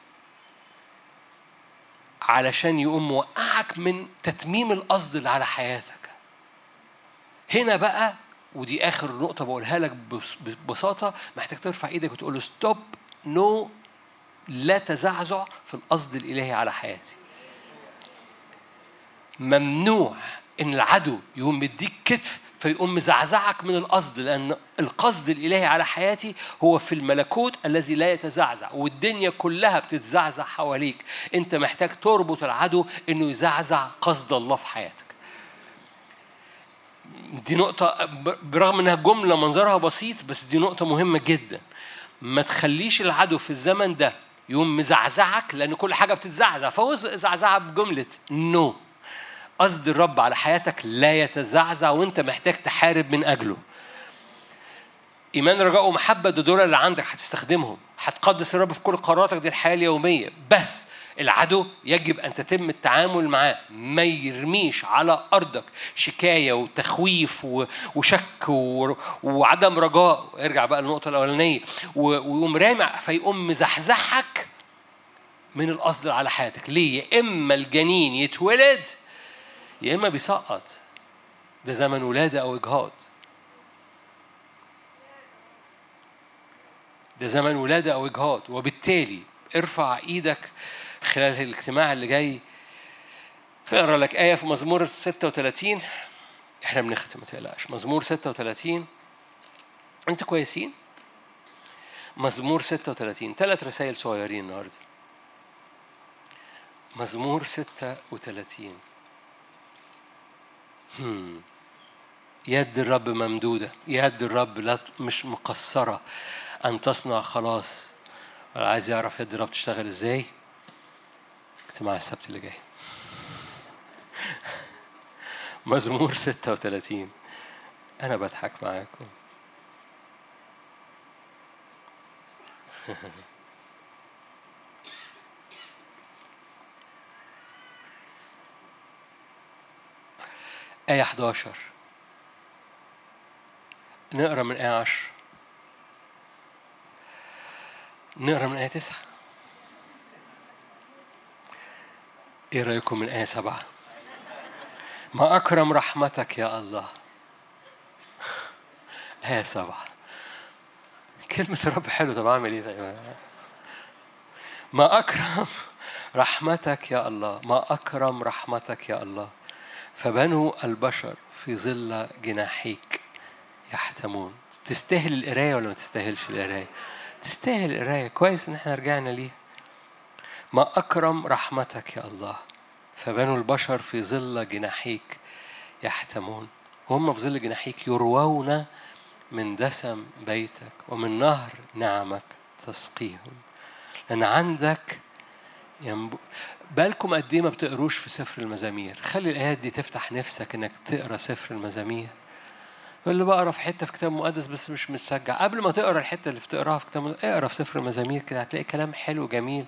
علشان يقوم موقفك من تتميم القصد اللي على حياتك. هنا بقى ودي آخر نقطة بقولها لك ببساطة. محتاج ترفع إيدك وتقول له stop no لا تزعزع في القصد الإلهي على حياتي. ممنوع إن العدو يقوم مديك كتف فيقوم مزعزعك من القصد لأن القصد الإلهي على حياتي هو في الملكوت الذي لا يتزعزع والدنيا كلها بتتزعزع حواليك. أنت محتاج تربط العدو إنه يزعزع قصد الله في حياتك. دي نقطة برغم إنها جملة منظرها بسيط بس دي نقطة مهمة جدا. ما تخليش العدو في الزمن ده يقوم مزعزعك لأن كل حاجة بتتزعزع. فهو زعزعها بجملة نو. قصد الرب على حياتك لا يتزعزع وأنت محتاج تحارب من أجله. إيمان رجاء ومحبة دول اللي عندك هتستخدمهم. هتقدس الرب في كل قراراتك دي الحياة اليومية. بس العدو يجب أن تتم التعامل معاه. ما يرميش على أرضك شكاية وتخويف وشك وعدم رجاء. ارجع بقى للنقطة الأولانية. ويقوم رامع فيقوم مزحزحك من القصد على حياتك. ليه؟ يا إما الجنين يتولد يا إما بيسقط. ده زمن ولادة أو إجهاض. ده زمن ولادة أو إجهاض. وبالتالي ارفع إيدك خلال الاجتماع اللي جاي اقرا لك آية في مزمور 36 إحنا بنختم ما تقلقش. مزمور 36 أنتوا كويسين؟ مزمور 36 ثلاث رسائل صغيرين النهارده. مزمور 36 هم. يد الرب ممدودة. يد الرب لا مش مقصرة. أن تصنع خلاص. عايز يعرف يد الرب تشتغل إزاي؟ اجتماع السبت اللي جاي. مزمور 36 أنا بضحك معاكم. آية 11 نقرأ من آية 10 نقرأ من آية 9 إيه رأيكم من إيه سبعة؟ ما أكرم رحمتك يا الله. إيه سبعة؟ كلمة الرب حلو طب أعمل إيه؟ طيب. ما أكرم رحمتك يا الله. ما أكرم رحمتك يا الله. فبنو البشر في ظل جناحيك يحتمون. تستاهل القراية ولا ما تستاهلش القراية؟ تستاهل القراية. كويس إن إحنا رجعنا ليه. ما أكرم رحمتك يا الله فبنو البشر في ظل جناحيك يحتمون. وهم في ظل جناحيك يروون من دسم بيتك ومن نهر نعمك تسقيهم. لأن عندك ينبو... بالكم قد إيه ما بتقروش في سفر المزامير؟ خلي الآيات دي تفتح نفسك إنك تقرأ سفر المزامير. اللي بقرأ في حتة في كتاب مقدس بس مش متشجع. قبل ما تقرأ الحتة اللي بتقراها في كتاب اقرأ في سفر المزامير كده هتلاقي كلام حلو جميل.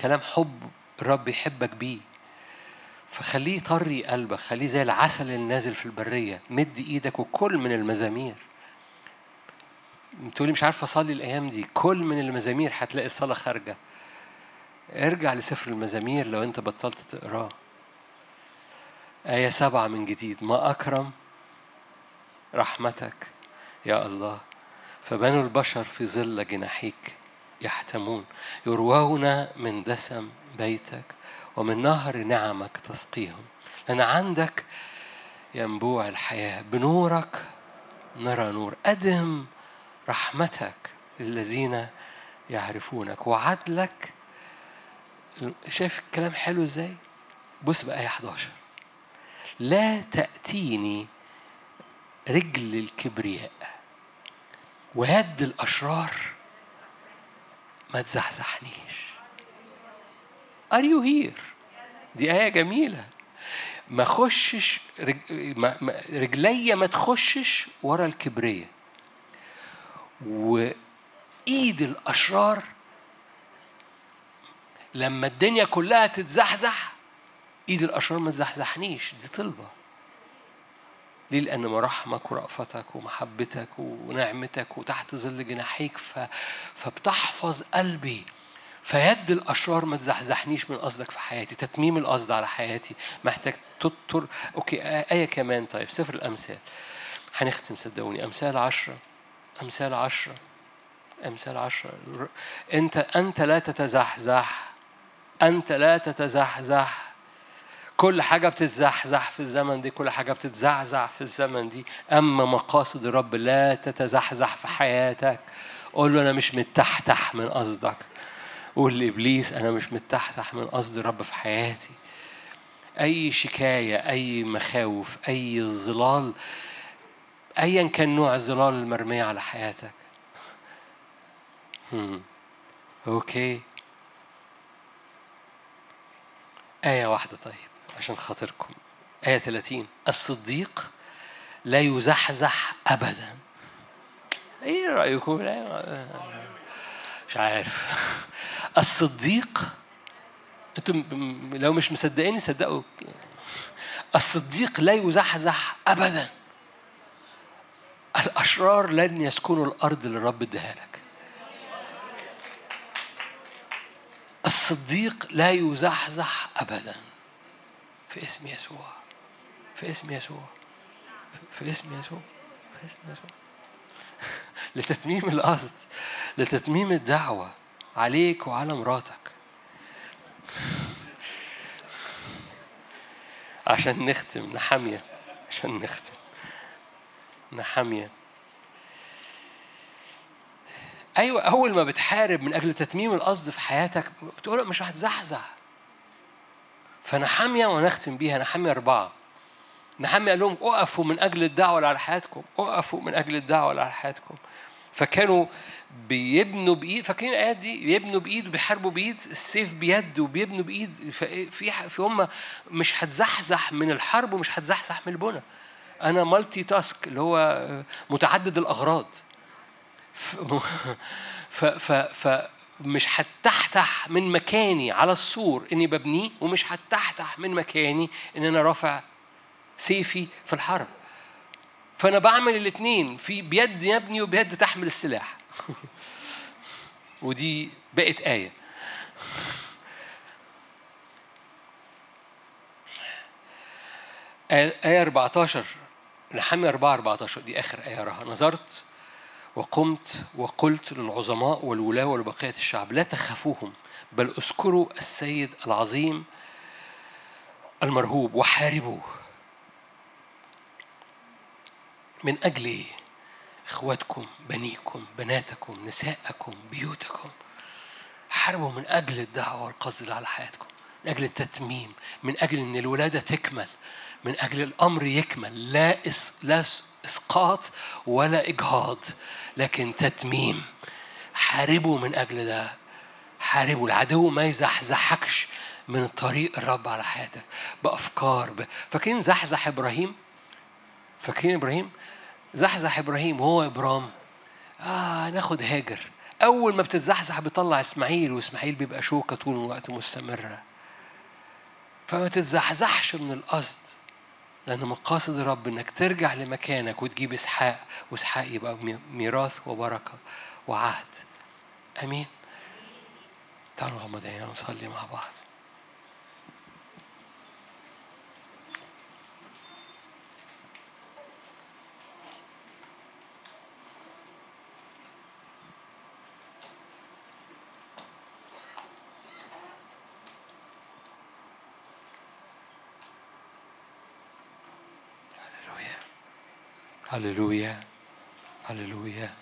كلام حب الرب يحبك بيه. فخليه يطري قلبك خليه زي العسل النازل في البرية مد إيدك وكل من المزامير. تقولي مش عارفة أصلي الأيام دي كل من المزامير هتلاقي الصلاة خارجة. ارجع لسفر المزامير لو انت بطلت تقراه. آية سبعة من جديد ما أكرم رحمتك يا الله فبنو البشر في ظل جناحيك. يحتمون يروون من دسم بيتك ومن نهر نعمك تسقيهم. لأن عندك ينبوع الحياة بنورك نرى نور. أدم رحمتك للذين يعرفونك. وعدلك شايف الكلام حلو إزاي؟ بص بقى آية 11 لا تأتيني رجل الكبرياء ويد الأشرار ما تزحزحنيش Are you here؟ دي آية جميلة ما خشش. رجليا ما تخشش ورا الكبرية وإيد الأشرار لما الدنيا كلها تتزحزح إيد الأشرار ما تزحزحنيش دي طلبة ليه؟ لأن مراحمك ورأفتك ومحبتك ونعمتك وتحت ظل جناحيك ف... فبتحفظ قلبي. فيد الأشرار ما تزحزحنيش من قصدك في حياتي تتميم القصد على حياتي. محتاج تطر أوكي آية كمان طيب سفر الأمثال. هنختم صدقوني. أمثال عشرة أمثال عشرة أمثال عشرة. أنت أنت لا تتزحزح أنت لا تتزحزح. كل حاجة بتتزحزح في الزمن دي كل حاجة بتتزعزع في الزمن دي. أما مقاصد الرب لا تتزحزح في حياتك قول له أنا مش متحتح من قصدك. قول لإبليس أنا مش متحتح من قصد الرب في حياتي. أي شكاية أي مخاوف أي ظلال أيا كان نوع الظلال المرمية على حياتك. أوكي. آية واحدة طيب. عشان خاطركم. آية 30 الصديق لا يزحزح أبدا. إيه رأيكم؟ مش عارف. الصديق أنتم لو مش مصدقيني صدقوا. الصديق لا يزحزح أبدا. الأشرار لن يسكنوا الأرض اللي الرب اداها لك. الصديق لا يزحزح أبدا. في اسم يسوع. في اسم يسوع. في اسم يسوع. في اسم يسوع. لتتميم القصد. لتتميم الدعوة عليك وعلى مراتك. عشان نختم نحامية عشان نختم. نحامية أيوه أول ما بتحارب من أجل تتميم القصد في حياتك بتقول مش هتزحزح. فنحامية ونختم بيها نحامية أربعة. نحامية قال لهم أقفوا من أجل الدعوة على حياتكم أقفوا من أجل الدعوة على حياتكم. فكانوا بيبنوا بإيد فاكرين الآيات دي؟ بيبنوا بإيد وبيحاربوا بإيد السيف بيد وبيبنوا بإيد. في في هم مش هتزحزح من الحرب ومش هتزحزح من البنى. أنا مالتي تاسك اللي هو متعدد الأغراض. ف ف ف مش هتحتح من مكاني على السور إني ببنيه ومش هتحتح من مكاني إن أنا رافع سيفي في الحرب. فأنا بعمل الاثنين في بيد يبني وبيد تحمل السلاح. ودي بقت آية. آية 14 نحمي 4 14 دي آخر آية راها. نظرت وقمت وقلت للعظماء والولاة ولبقية الشعب لا تخافوهم بل اذكروا السيد العظيم المرهوب وحاربوه. من أجل إخواتكم بنيكم بناتكم نساءكم بيوتكم حاربوا من أجل الدعوة والقصد على حياتكم من أجل التتميم من أجل أن الولادة تكمل من أجل الأمر يكمل لا إس لا إسقاط ولا إجهاض لكن تتميم. حاربوا من أجل ده. حاربه العدو ما يزحزحكش من طريق الرب على حياتك. بأفكار. ب... فاكرين زحزح إبراهيم؟ فاكرين إبراهيم؟ زحزح إبراهيم وهو إبرام. آه ناخد هاجر. أول ما بتتزحزح بيطلع إسماعيل وإسماعيل بيبقى شوكة طول الوقت مستمرة. فما تتزحزحش من القصد. لأن مقاصد الرب إنك ترجع لمكانك وتجيب إسحاق وإسحاق يبقى ميراث وبركة وعهد. أمين. تعالوا نغمض عينينا ونصلي مع بعض. هللويا هللويا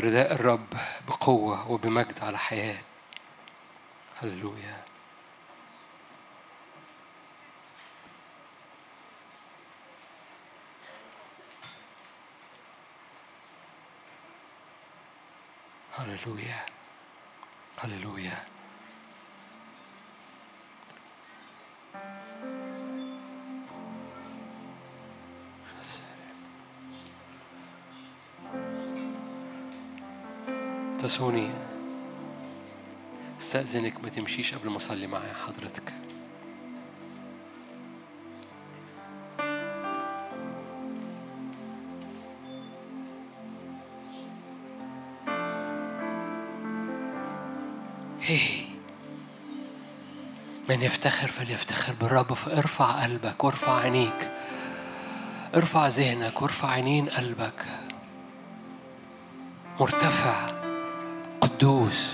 رداء الرب بقوة وبمجد على حياة. هللويا هللويا هللويا تسوني. استأذنك ما تمشيش قبل ما أصلي معايا حضرتك. من يفتخر فليفتخر بالرب فارفع قلبك وارفع عينيك. ارفع ذهنك وارفع عينين قلبك. مرتفع. قدوس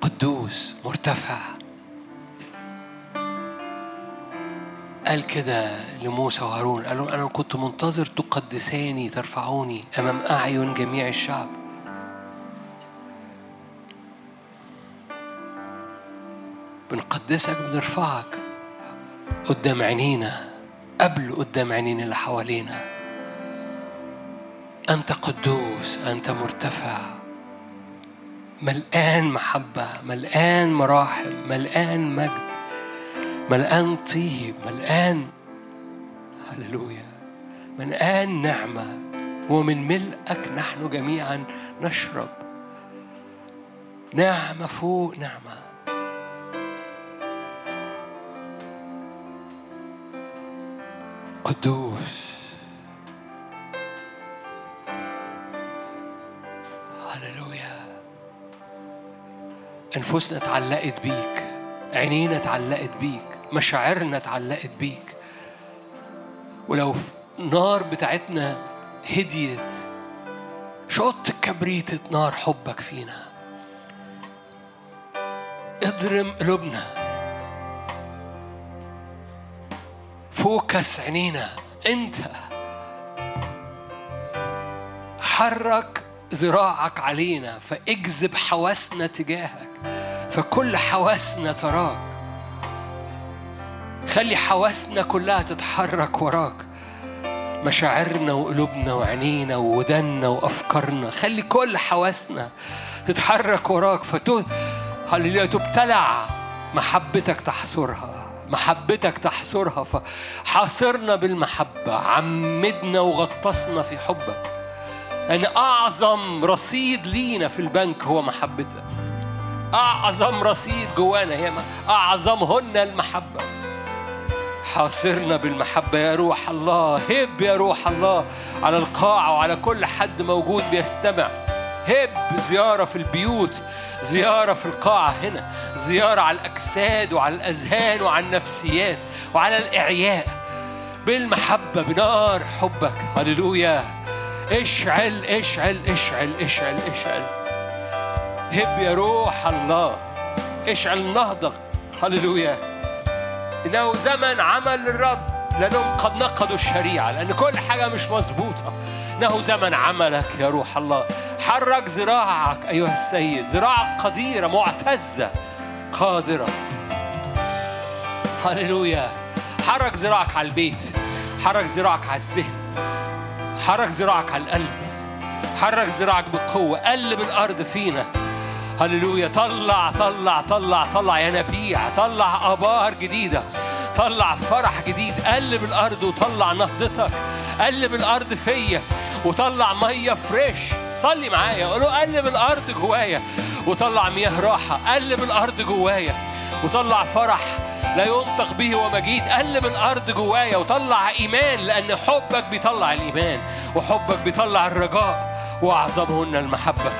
قدوس مرتفع. قال كده لموسى وهارون قالوا أنا كنت منتظر تقدساني ترفعوني أمام أعين جميع الشعب. بنقدسك بنرفعك قدام عينينا قبل قدام عينين اللي حوالينا. أنت قدوس أنت مرتفع. ملقان محبة ملقان مراحم ملقان مجد ملقان طيب ملقان هللويا ملقان نعمة. ومن ملئك نحن جميعا نشرب نعمة فوق نعمة. قدوس. أنفسنا اتعلقت بيك عينينا اتعلقت بيك مشاعرنا اتعلقت بيك. ولو النار بتاعتنا هديت شط كبريتة نار حبك فينا. اضرم قلوبنا. فوكس عينينا. انت حرك ذراعك علينا فاجذب حواسنا تجاهك فكل حواسنا تراك. خلي حواسنا كلها تتحرك وراك. مشاعرنا وقلوبنا وعينينا وودنا وأفكارنا خلي كل حواسنا تتحرك وراك. فتو تبتلع محبتك تحصرها محبتك تحصرها فحاصرنا بالمحبة عمدنا وغطسنا في حبك. أن أعظم رصيد لينا في البنك هو محبتك. أعظم رصيد جوانا هي أعظمهن المحبة. حاصرنا بالمحبة يا روح الله هب يا روح الله على القاعة وعلى كل حد موجود بيستمع. هب زيارة في البيوت زيارة في القاعة هنا زيارة على الأجساد وعلى الأذهان وعلى النفسيات وعلى الإعياء. بالمحبة بنار حبك. هللويا. اشعل اشعل اشعل اشعل اشعل. هب يا روح الله. اشعل نهضة. هللويا. إنه زمن عمل الرب. لأنهم قد نقضوا الشريعة. لأن كل حاجة مش مظبوطة. إنه زمن عملك يا روح الله. حرك ذراعك أيها السيد. ذراعك قديرة معتزة قادرة. هللويا. حرك ذراعك على البيت. حرك ذراعك على الذهن. حرك ذراعك على القلب. حرك ذراعك بقوة قلب الأرض فينا. هللويا. طلع طلع طلع طلع يا نبيع. طلع أبار جديدة. طلع فرح جديد. قلب الأرض وطلع نهضتك قلب الأرض فيا وطلع مية فريش. صلي معايا. قول له قلب الأرض جوايا وطلع مياه راحة. قلب الأرض جوايا وطلع فرح. لا ينطق به ومجيد. قلب الأرض جوايا وطلع إيمان لأن حبك بيطلع الإيمان وحبك بيطلع الرجاء وأعظمهن المحبة.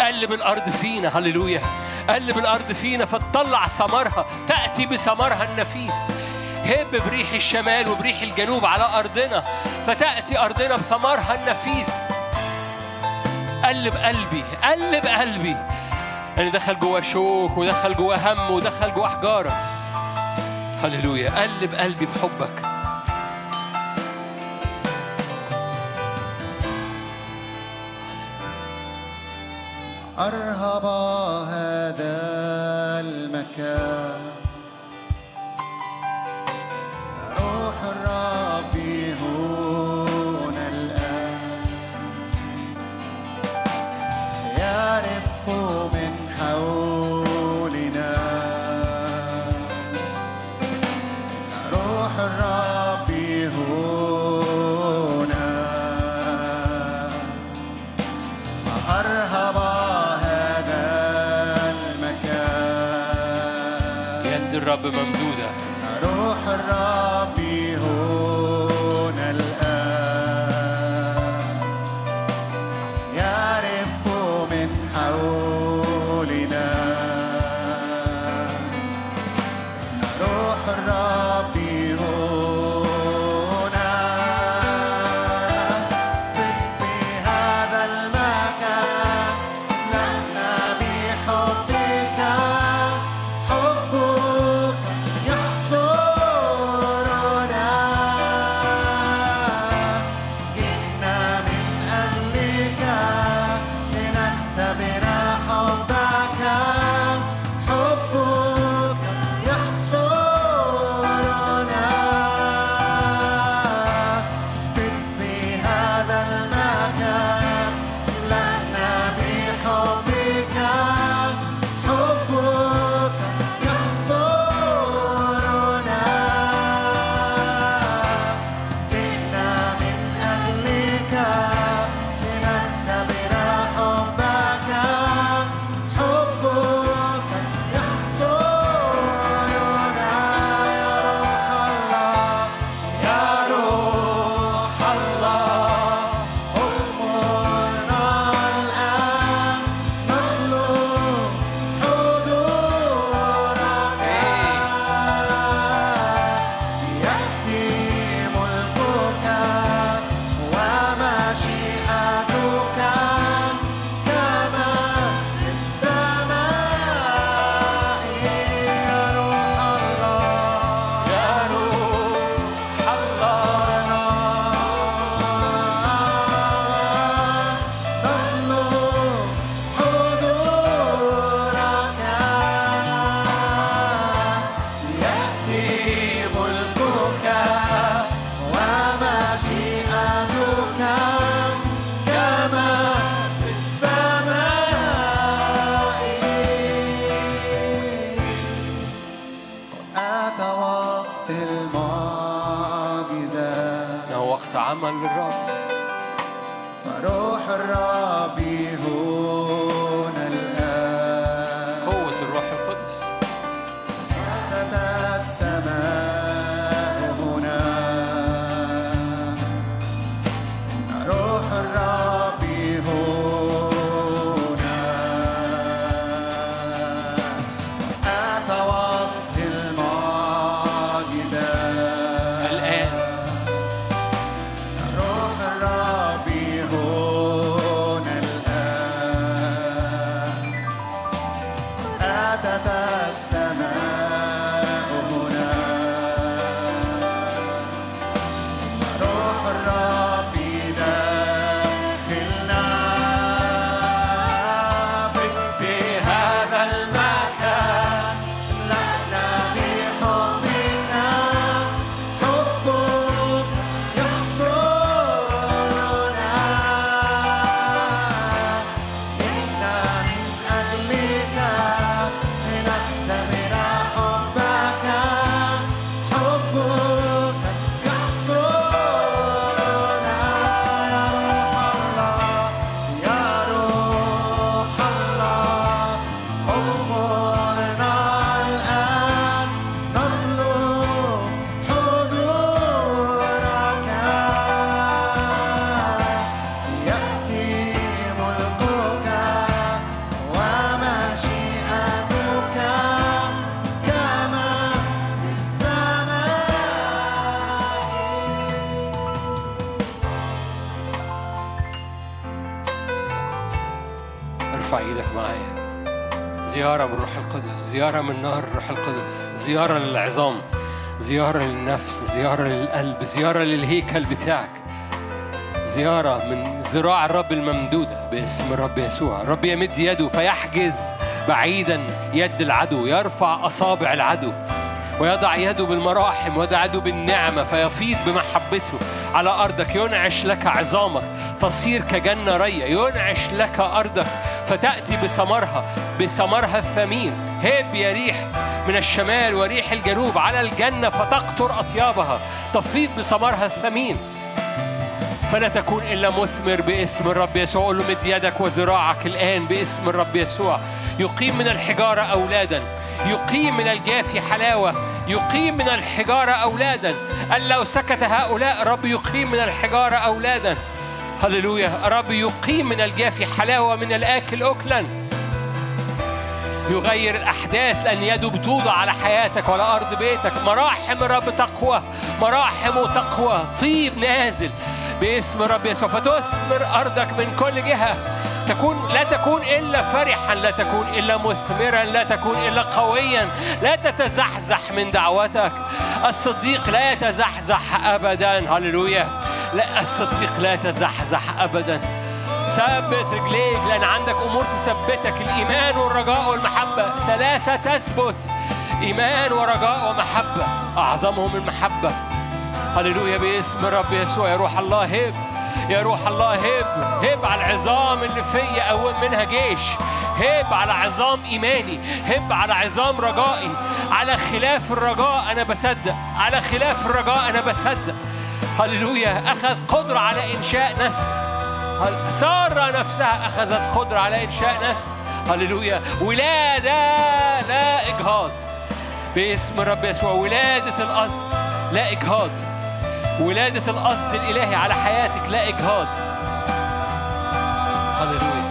قلب الأرض فينا هللويا. قلب الأرض فينا فتطلع ثمرها تأتي بثمرها النفيس. هب بريح الشمال وبريح الجنوب على أرضنا فتأتي أرضنا بثمرها النفيس. قلب قلبي قلب قلبي. يعني دخل جواه شوك ودخل جواه هم ودخل جواه حجاره هللويا. قلب قلبي بحبك. أرهب يد زيارة من نار روح القدس زيارة للعظام زيارة للنفس زيارة للقلب زيارة للهيكل بتاعك. زيارة من ذراع الرب الممدودة باسم الرب يسوع. الرب يمد يده فيحجز بعيدا يد العدو يرفع أصابع العدو ويضع يده بالمراحم ويضع يده بالنعمة فيفيض بمحبته على أرضك. ينعش لك عظامك تصير كجنة رية. ينعش لك أرضك فتأتي بثمرها بثمرها الثمين. هب يا ريح من الشمال وريح الجنوب على الجنة فتقطر أطيابها تفيض بثمرها الثمين. فلا تكون إلا مثمر باسم الرب يسوع. قول له مد يدك وذراعك الآن باسم الرب يسوع. يقيم من الحجارة أولادا. يقيم من الجافي حلاوة. يقيم من الحجارة أولادا. قال لو سكت هؤلاء الرب يقيم من الحجارة أولادا. هللويا. الرب يقيم من الجافي حلاوة من الآكل أكلا. يغير الأحداث لأن يده بتوضع على حياتك وعلى أرض بيتك. مراحم الرب تقوى مراحم تقوى. طيب نازل باسم الرب يسوع. فتثمر أرضك من كل جهة. تكون لا تكون إلا فرحا لا تكون إلا مثمرا لا تكون إلا قويا. لا تتزحزح من دعوتك. الصديق لا يتزحزح أبدا. هللويا. لا الصديق لا يتزحزح أبدا. ثبت رجليك لأن عندك أمور تثبتك. الإيمان والرجاء والمحبة ثلاثة تثبت. إيمان ورجاء ومحبة أعظمهم المحبة. هللويا باسم الرب يسوع. يا روح الله هب يا روح الله هب. هب على العظام اللي فيا قوم منها جيش. هب على عظام إيماني. هب على عظام رجائي. على خلاف الرجاء أنا بصدق. على خلاف الرجاء أنا بصدق. هللويا أخذ قدرة على إنشاء نسل. سارة نفسها أخذت قدرة على إنشاء نسل؟ هللويا. ولادة لا إجهاض. باسم الرب يسوع ولادة القصد لا إجهاض. ولادة القصد الإلهي على حياتك لا إجهاض. هللويا.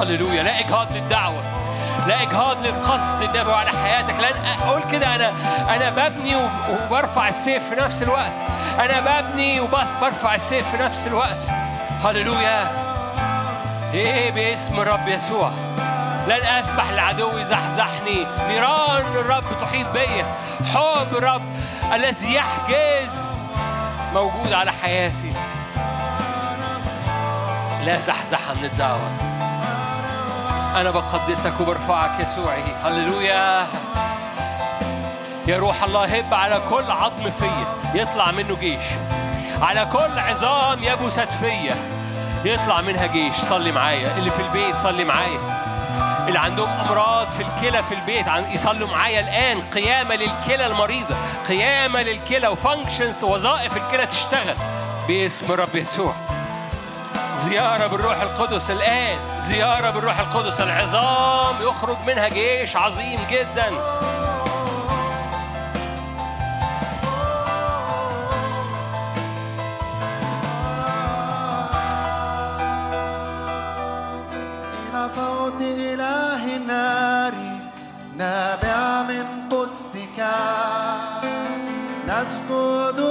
هللويا. لا إجهاض للدعوة. لا اجهاض للقصد النبوي على حياتك. لأن أقول كده أنا أنا ببني وب- وبرفع السيف في نفس الوقت. أنا ببني وبرفع السيف في نفس الوقت. هللويا. إيه باسم الرب يسوع. لن أسمح للعدو يزحزحني. نيران الرب تحيط بيا حب الرب الذي يحجز موجود على حياتي. لا زحزحة من الدعوة. أنا بقدسك وبرفعك يسوعي هللويا. يا روح الله هب على كل عظم فيا يطلع منه جيش. على كل عظام يبست فيا يطلع منها جيش. صلي معايا. اللي في البيت صلي معايا. اللي عندهم أمراض في الكلى في البيت يصلوا معايا الآن. قيامة للكلى المريضة. قيامة للكلى وفانكشنز وظائف الكلى تشتغل. باسم الرب يسوع. زيارة بالروح القدس الآن. زيارة بالروح القدس العظام. يخرج منها جيش عظيم جدا. إلى صوت إله النار نابع من قدسك. نسجد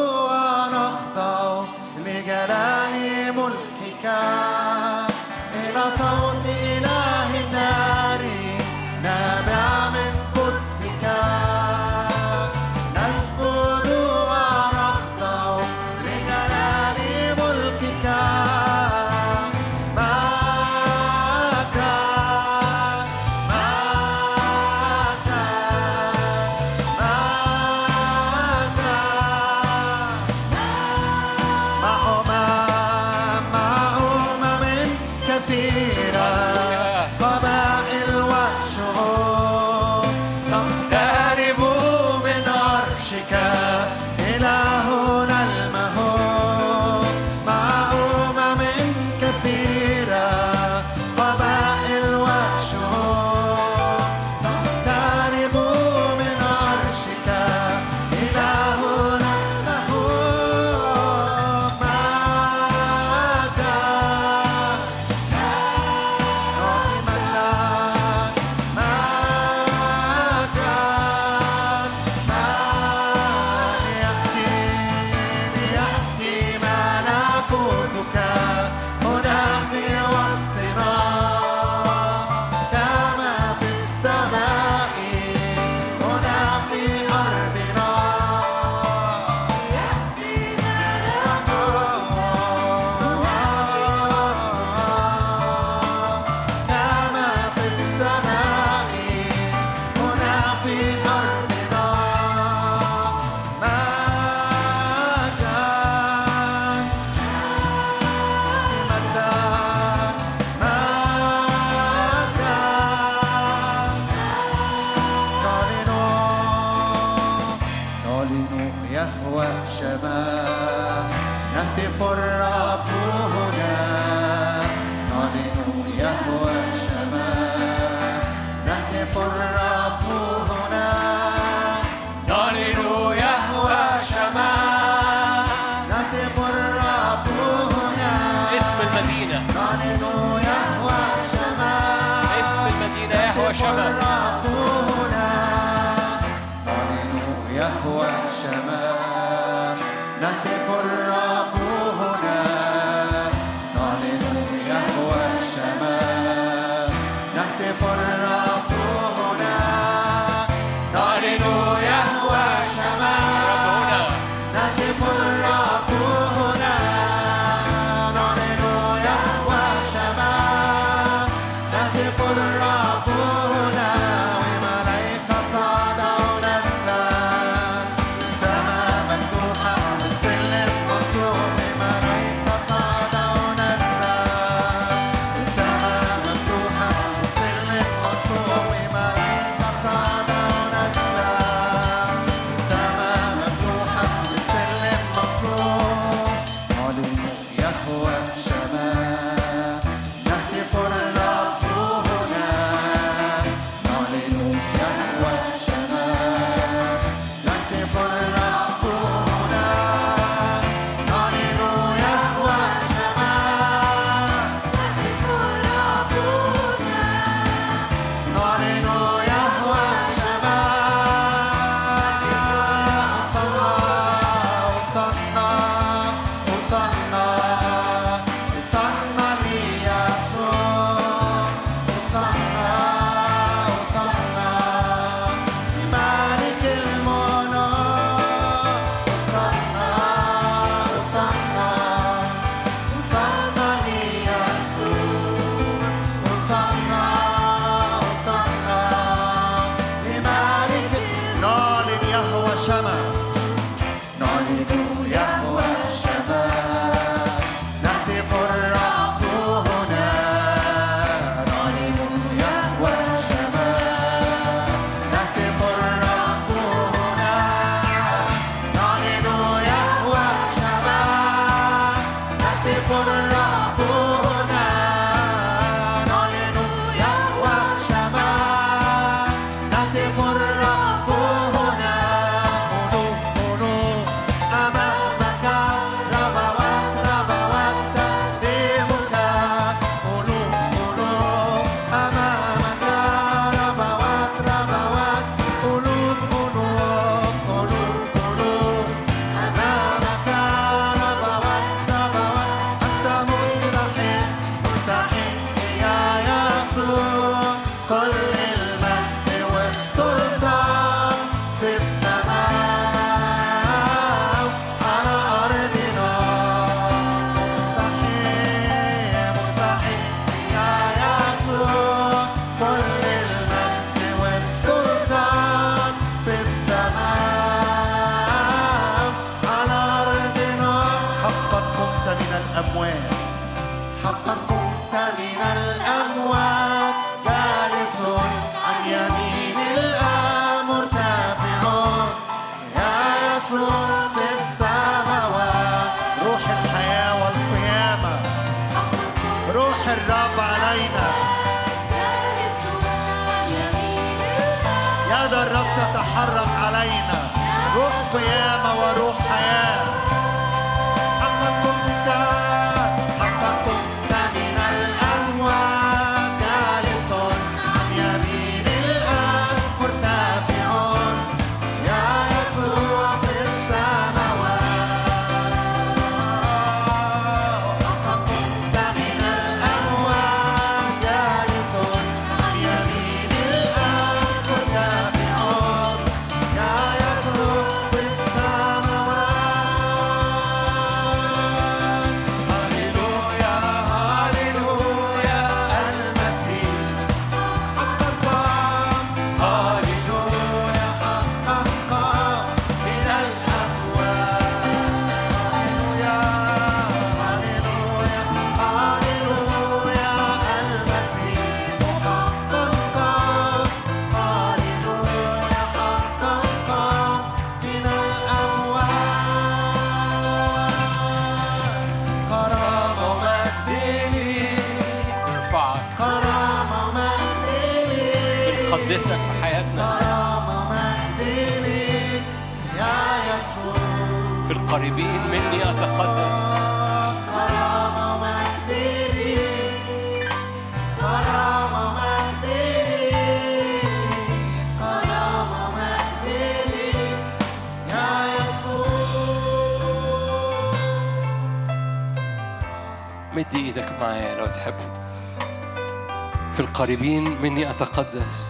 في القريبين مني أتقدس.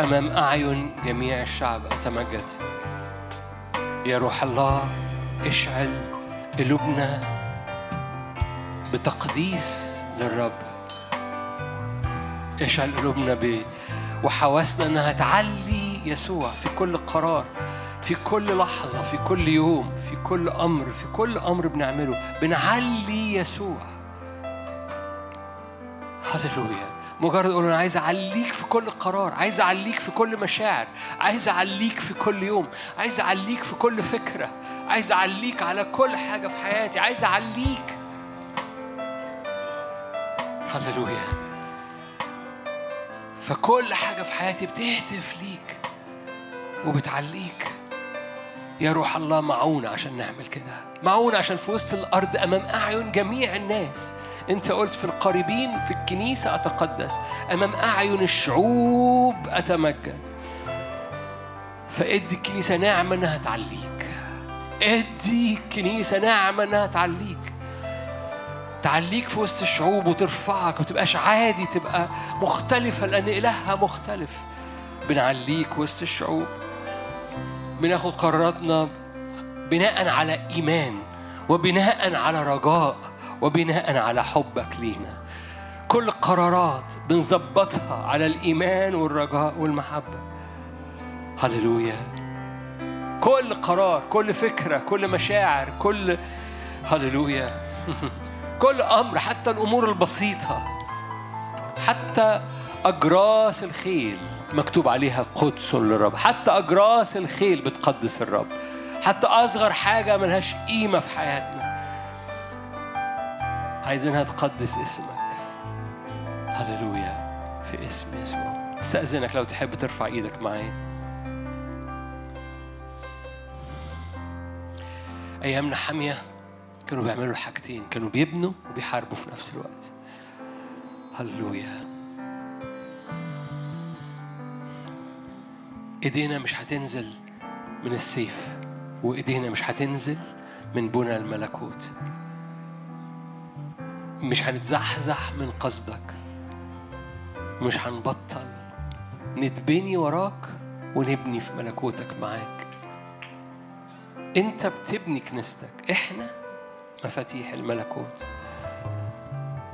أمام أعين جميع الشعب أتمجد. يا روح الله اشعل قلوبنا بتقديس للرب. اشعل قلوبنا ب وحواسنا إنها تعلي يسوع في كل قرار في كل لحظة في كل يوم في كل أمر في كل أمر بنعمله. بنعلي يسوع. هللويا. مجرد أقول أنا عايز أعليك في كل قرار عايز أعليك في كل مشاعر عايز أعليك في كل يوم عايز أعليك في كل فكرة عايز أعليك على كل حاجة في حياتي عايز أعليك. هللويا. فكل حاجة في حياتي بتهتف ليك وبتعليك. يا روح الله معونا عشان نعمل كده معونا عشان في وسط الأرض أمام أعين جميع الناس. انت قلت في القريبين في الكنيسة أتقدس أمام أعين الشعوب أتمجد. فادي الكنيسة نعمه إنها تعليك. ادي الكنيسة نعمه إنها تعليك. تعليك في وسط الشعوب وترفعك وتبقاش عادي تبقى مختلفة لأن إلهها مختلف. بنعليك وسط الشعوب. بناخد قراراتنا بناء على إيمان وبناء على رجاء. وبناء على حبك لينا. كل قرارات بنظبطها على الإيمان والرجاء والمحبة. هللويا. كل قرار كل فكرة كل مشاعر كل هللويا. كل أمر حتى الأمور البسيطة. حتى أجراس الخيل مكتوب عليها قدس للرب. حتى أجراس الخيل بتقدس الرب. حتى أصغر حاجة ملهاش قيمة في حياتنا. عايزينها تقدس اسمك. هللويا في اسم يسوع. استأذنك لو تحب ترفع إيدك معايا أيامنا حامية كانوا بيعملوا حاجتين كانوا بيبنوا وبيحاربوا في نفس الوقت. هللويا. إيدينا مش هتنزل من السيف وإيدينا مش هتنزل من بنى الملكوت. مش هنتزحزح من قصدك. مش هنبطل. نتبني وراك ونبني في ملكوتك معاك. انت بتبني كنيستك. إحنا مفاتيح الملكوت.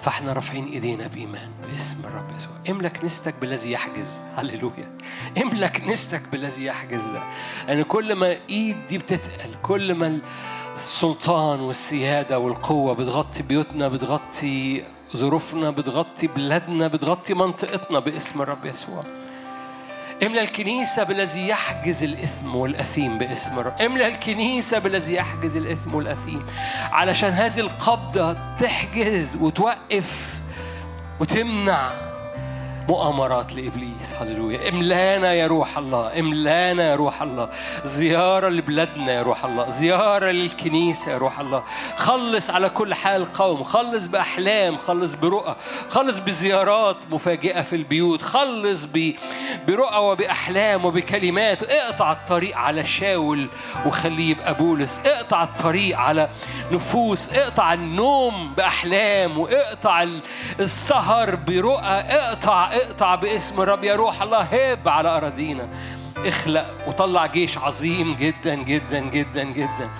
فاحنا رافعين ايدينا بإيمان باسم الرب يسوع. املا كنيستك بالذي يحجز. هللويا. املا كنيستك بالذي يحجز ده. لأن كل ما ايد دي بتتقل كل ما السلطان والسيادة والقوة بتغطي بيوتنا بتغطي ظروفنا بتغطي بلادنا بتغطي منطقتنا باسم الرب يسوع. املأ الكنيسة بالذي يحجز الإثم والأثيم باسم الرب. املأ الكنيسة بالذي يحجز الإثم والأثيم. علشان هذه القبضة تحجز وتوقف وتمنع مؤامرات لإبليس هللويا. املانا يا روح الله املانا يا روح الله. زيارة لبلادنا يا روح الله زيارة للكنيسة يا روح الله. خلص على كل حال قوم خلص بأحلام خلص برؤى خلص بزيارات مفاجئة في البيوت خلص ب... برؤى وبأحلام وبكلمات. اقطع الطريق على شاول وخليه يبقى بولس. اقطع الطريق على نفوس. اقطع النوم بأحلام واقطع السهر برؤى. اقطع اقطع باسم الرب يا روح الله هب على أراضينا. اخلق وطلع جيش عظيم جدا جدا جدا جدا.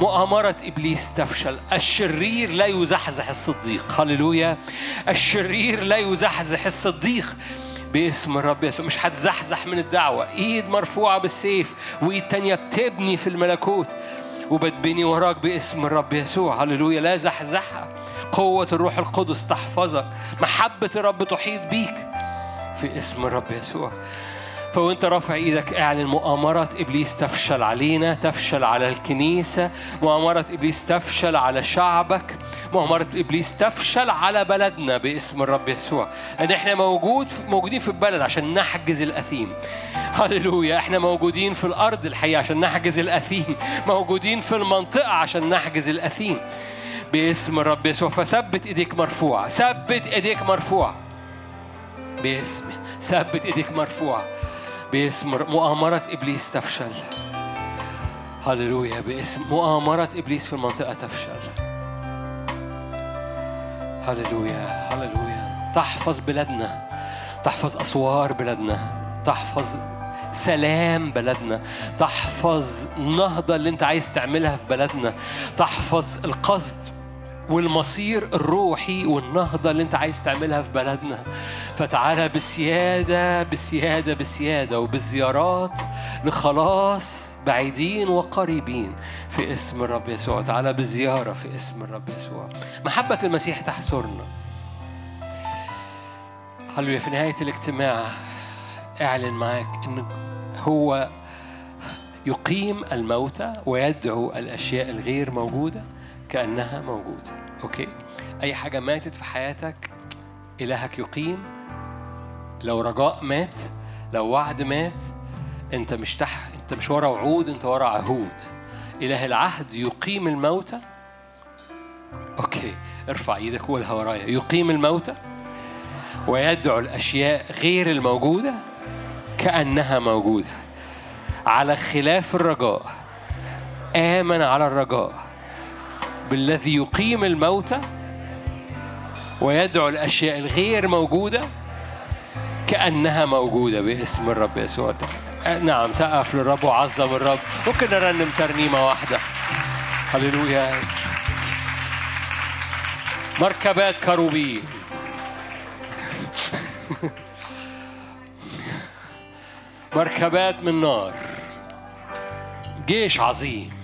مؤامرة إبليس تفشل. الشرير لا يزحزح الصديق. هللويا. الشرير لا يزحزح الصديق. باسم الرب يسوع. مش هتزحزح من الدعوة. إيد مرفوعة بالسيف وإيد تانية بتبني في الملكوت. وبتبني وراك باسم الرب يسوع. هللويا. لا زحزحها. قوة الروح القدس تحفظك. محبة الرب تحيط بيك. في اسم الرب يسوع. فوانت رافع إيدك اعلن مؤامرة إبليس تفشل علينا تفشل على الكنيسة. مؤامرة إبليس تفشل على شعبك. مؤامرة إبليس تفشل على بلدنا باسم الرب يسوع. ان إحنا موجود موجودين في البلد عشان نحجز الأثيم. هللويا. إحنا موجودين في الأرض الحقيقة عشان نحجز الأثيم. موجودين في المنطقة عشان نحجز الأثيم. باسم الرب يسوع فثبت إيديك مرفوعة ثبت إيديك مرفوعة. باسم ثبت إيديك مرفوعة. باسم مؤامرة إبليس تفشل. هللويا باسم مؤامرة إبليس في المنطقة تفشل. هللويا هللويا. تحفظ بلادنا تحفظ أسوار بلادنا تحفظ سلام بلدنا تحفظ النهضة اللي أنت عايز تعملها في بلدنا تحفظ القصد والمصير الروحي والنهضة اللي انت عايز تعملها في بلدنا. فتعالى بسيادة بسيادة بسيادة وبالزيارات لخلاص بعيدين وقريبين في اسم الرب يسوع. تعالى بالزيارة في اسم الرب يسوع. محبة المسيح تحصرنا. هللويا. في نهاية الاجتماع اعلن معاك إن هو يقيم الموتى ويدعو الأشياء الغير موجودة. كأنها موجودة. أوكي؟ أي حاجة ماتت في حياتك إلهك يقيم. لو رجاء مات لو وعد مات أنت مش تح أنت مش ورا وعود أنت ورا عهود. إله العهد يقيم الموتى. أوكي ارفع إيدك وقولها ورايا. يقيم الموتى ويدعو الأشياء غير الموجودة كأنها موجودة. على خلاف الرجاء آمن على الرجاء. بالذي يقيم الموتى ويدعو الأشياء الغير موجودة كأنها موجودة باسم الرب يسوع. نعم سقف للرب وعظم الرب. ممكن نرنم ترنيمة واحدة. هللويا. مركبات كروبين مركبات من نار. جيش عظيم.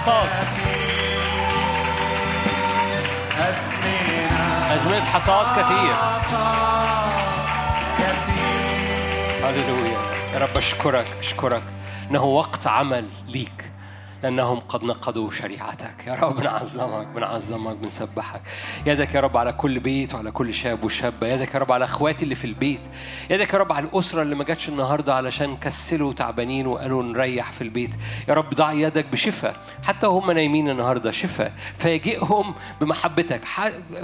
حصاد. أزمنة حصاد كثير. هللويا يا رب أشكرك أشكرك. إنه وقت عمل ليك. لأنهم قد نقضوا شريعتك. يا رب بنعظمك بنعظمك بنسبحك. يدك يا رب على كل بيت وعلى كل شاب وشابة. يدك يا رب على أخواتي اللي في البيت. يدك يا رب على الأسرة اللي ما جاتش النهاردة علشان كسلوا تعبانين وقالوا نريح في البيت. يا رب ضع يدك بشفاء. حتى وهم نايمين النهاردة شفاء. فاجئهم بمحبتك.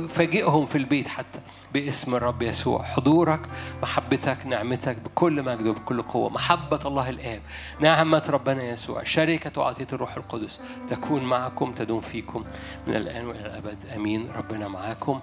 فاجئهم في البيت حتى. باسم الرب يسوع. حضورك محبتك نعمتك بكل مجد وبكل قوة. محبة الله الآب نعمة ربنا يسوع شركة وعطية الروح القدس تكون معكم تدوم فيكم من الآن وإلى الأبد. آمين. ربنا معاكم.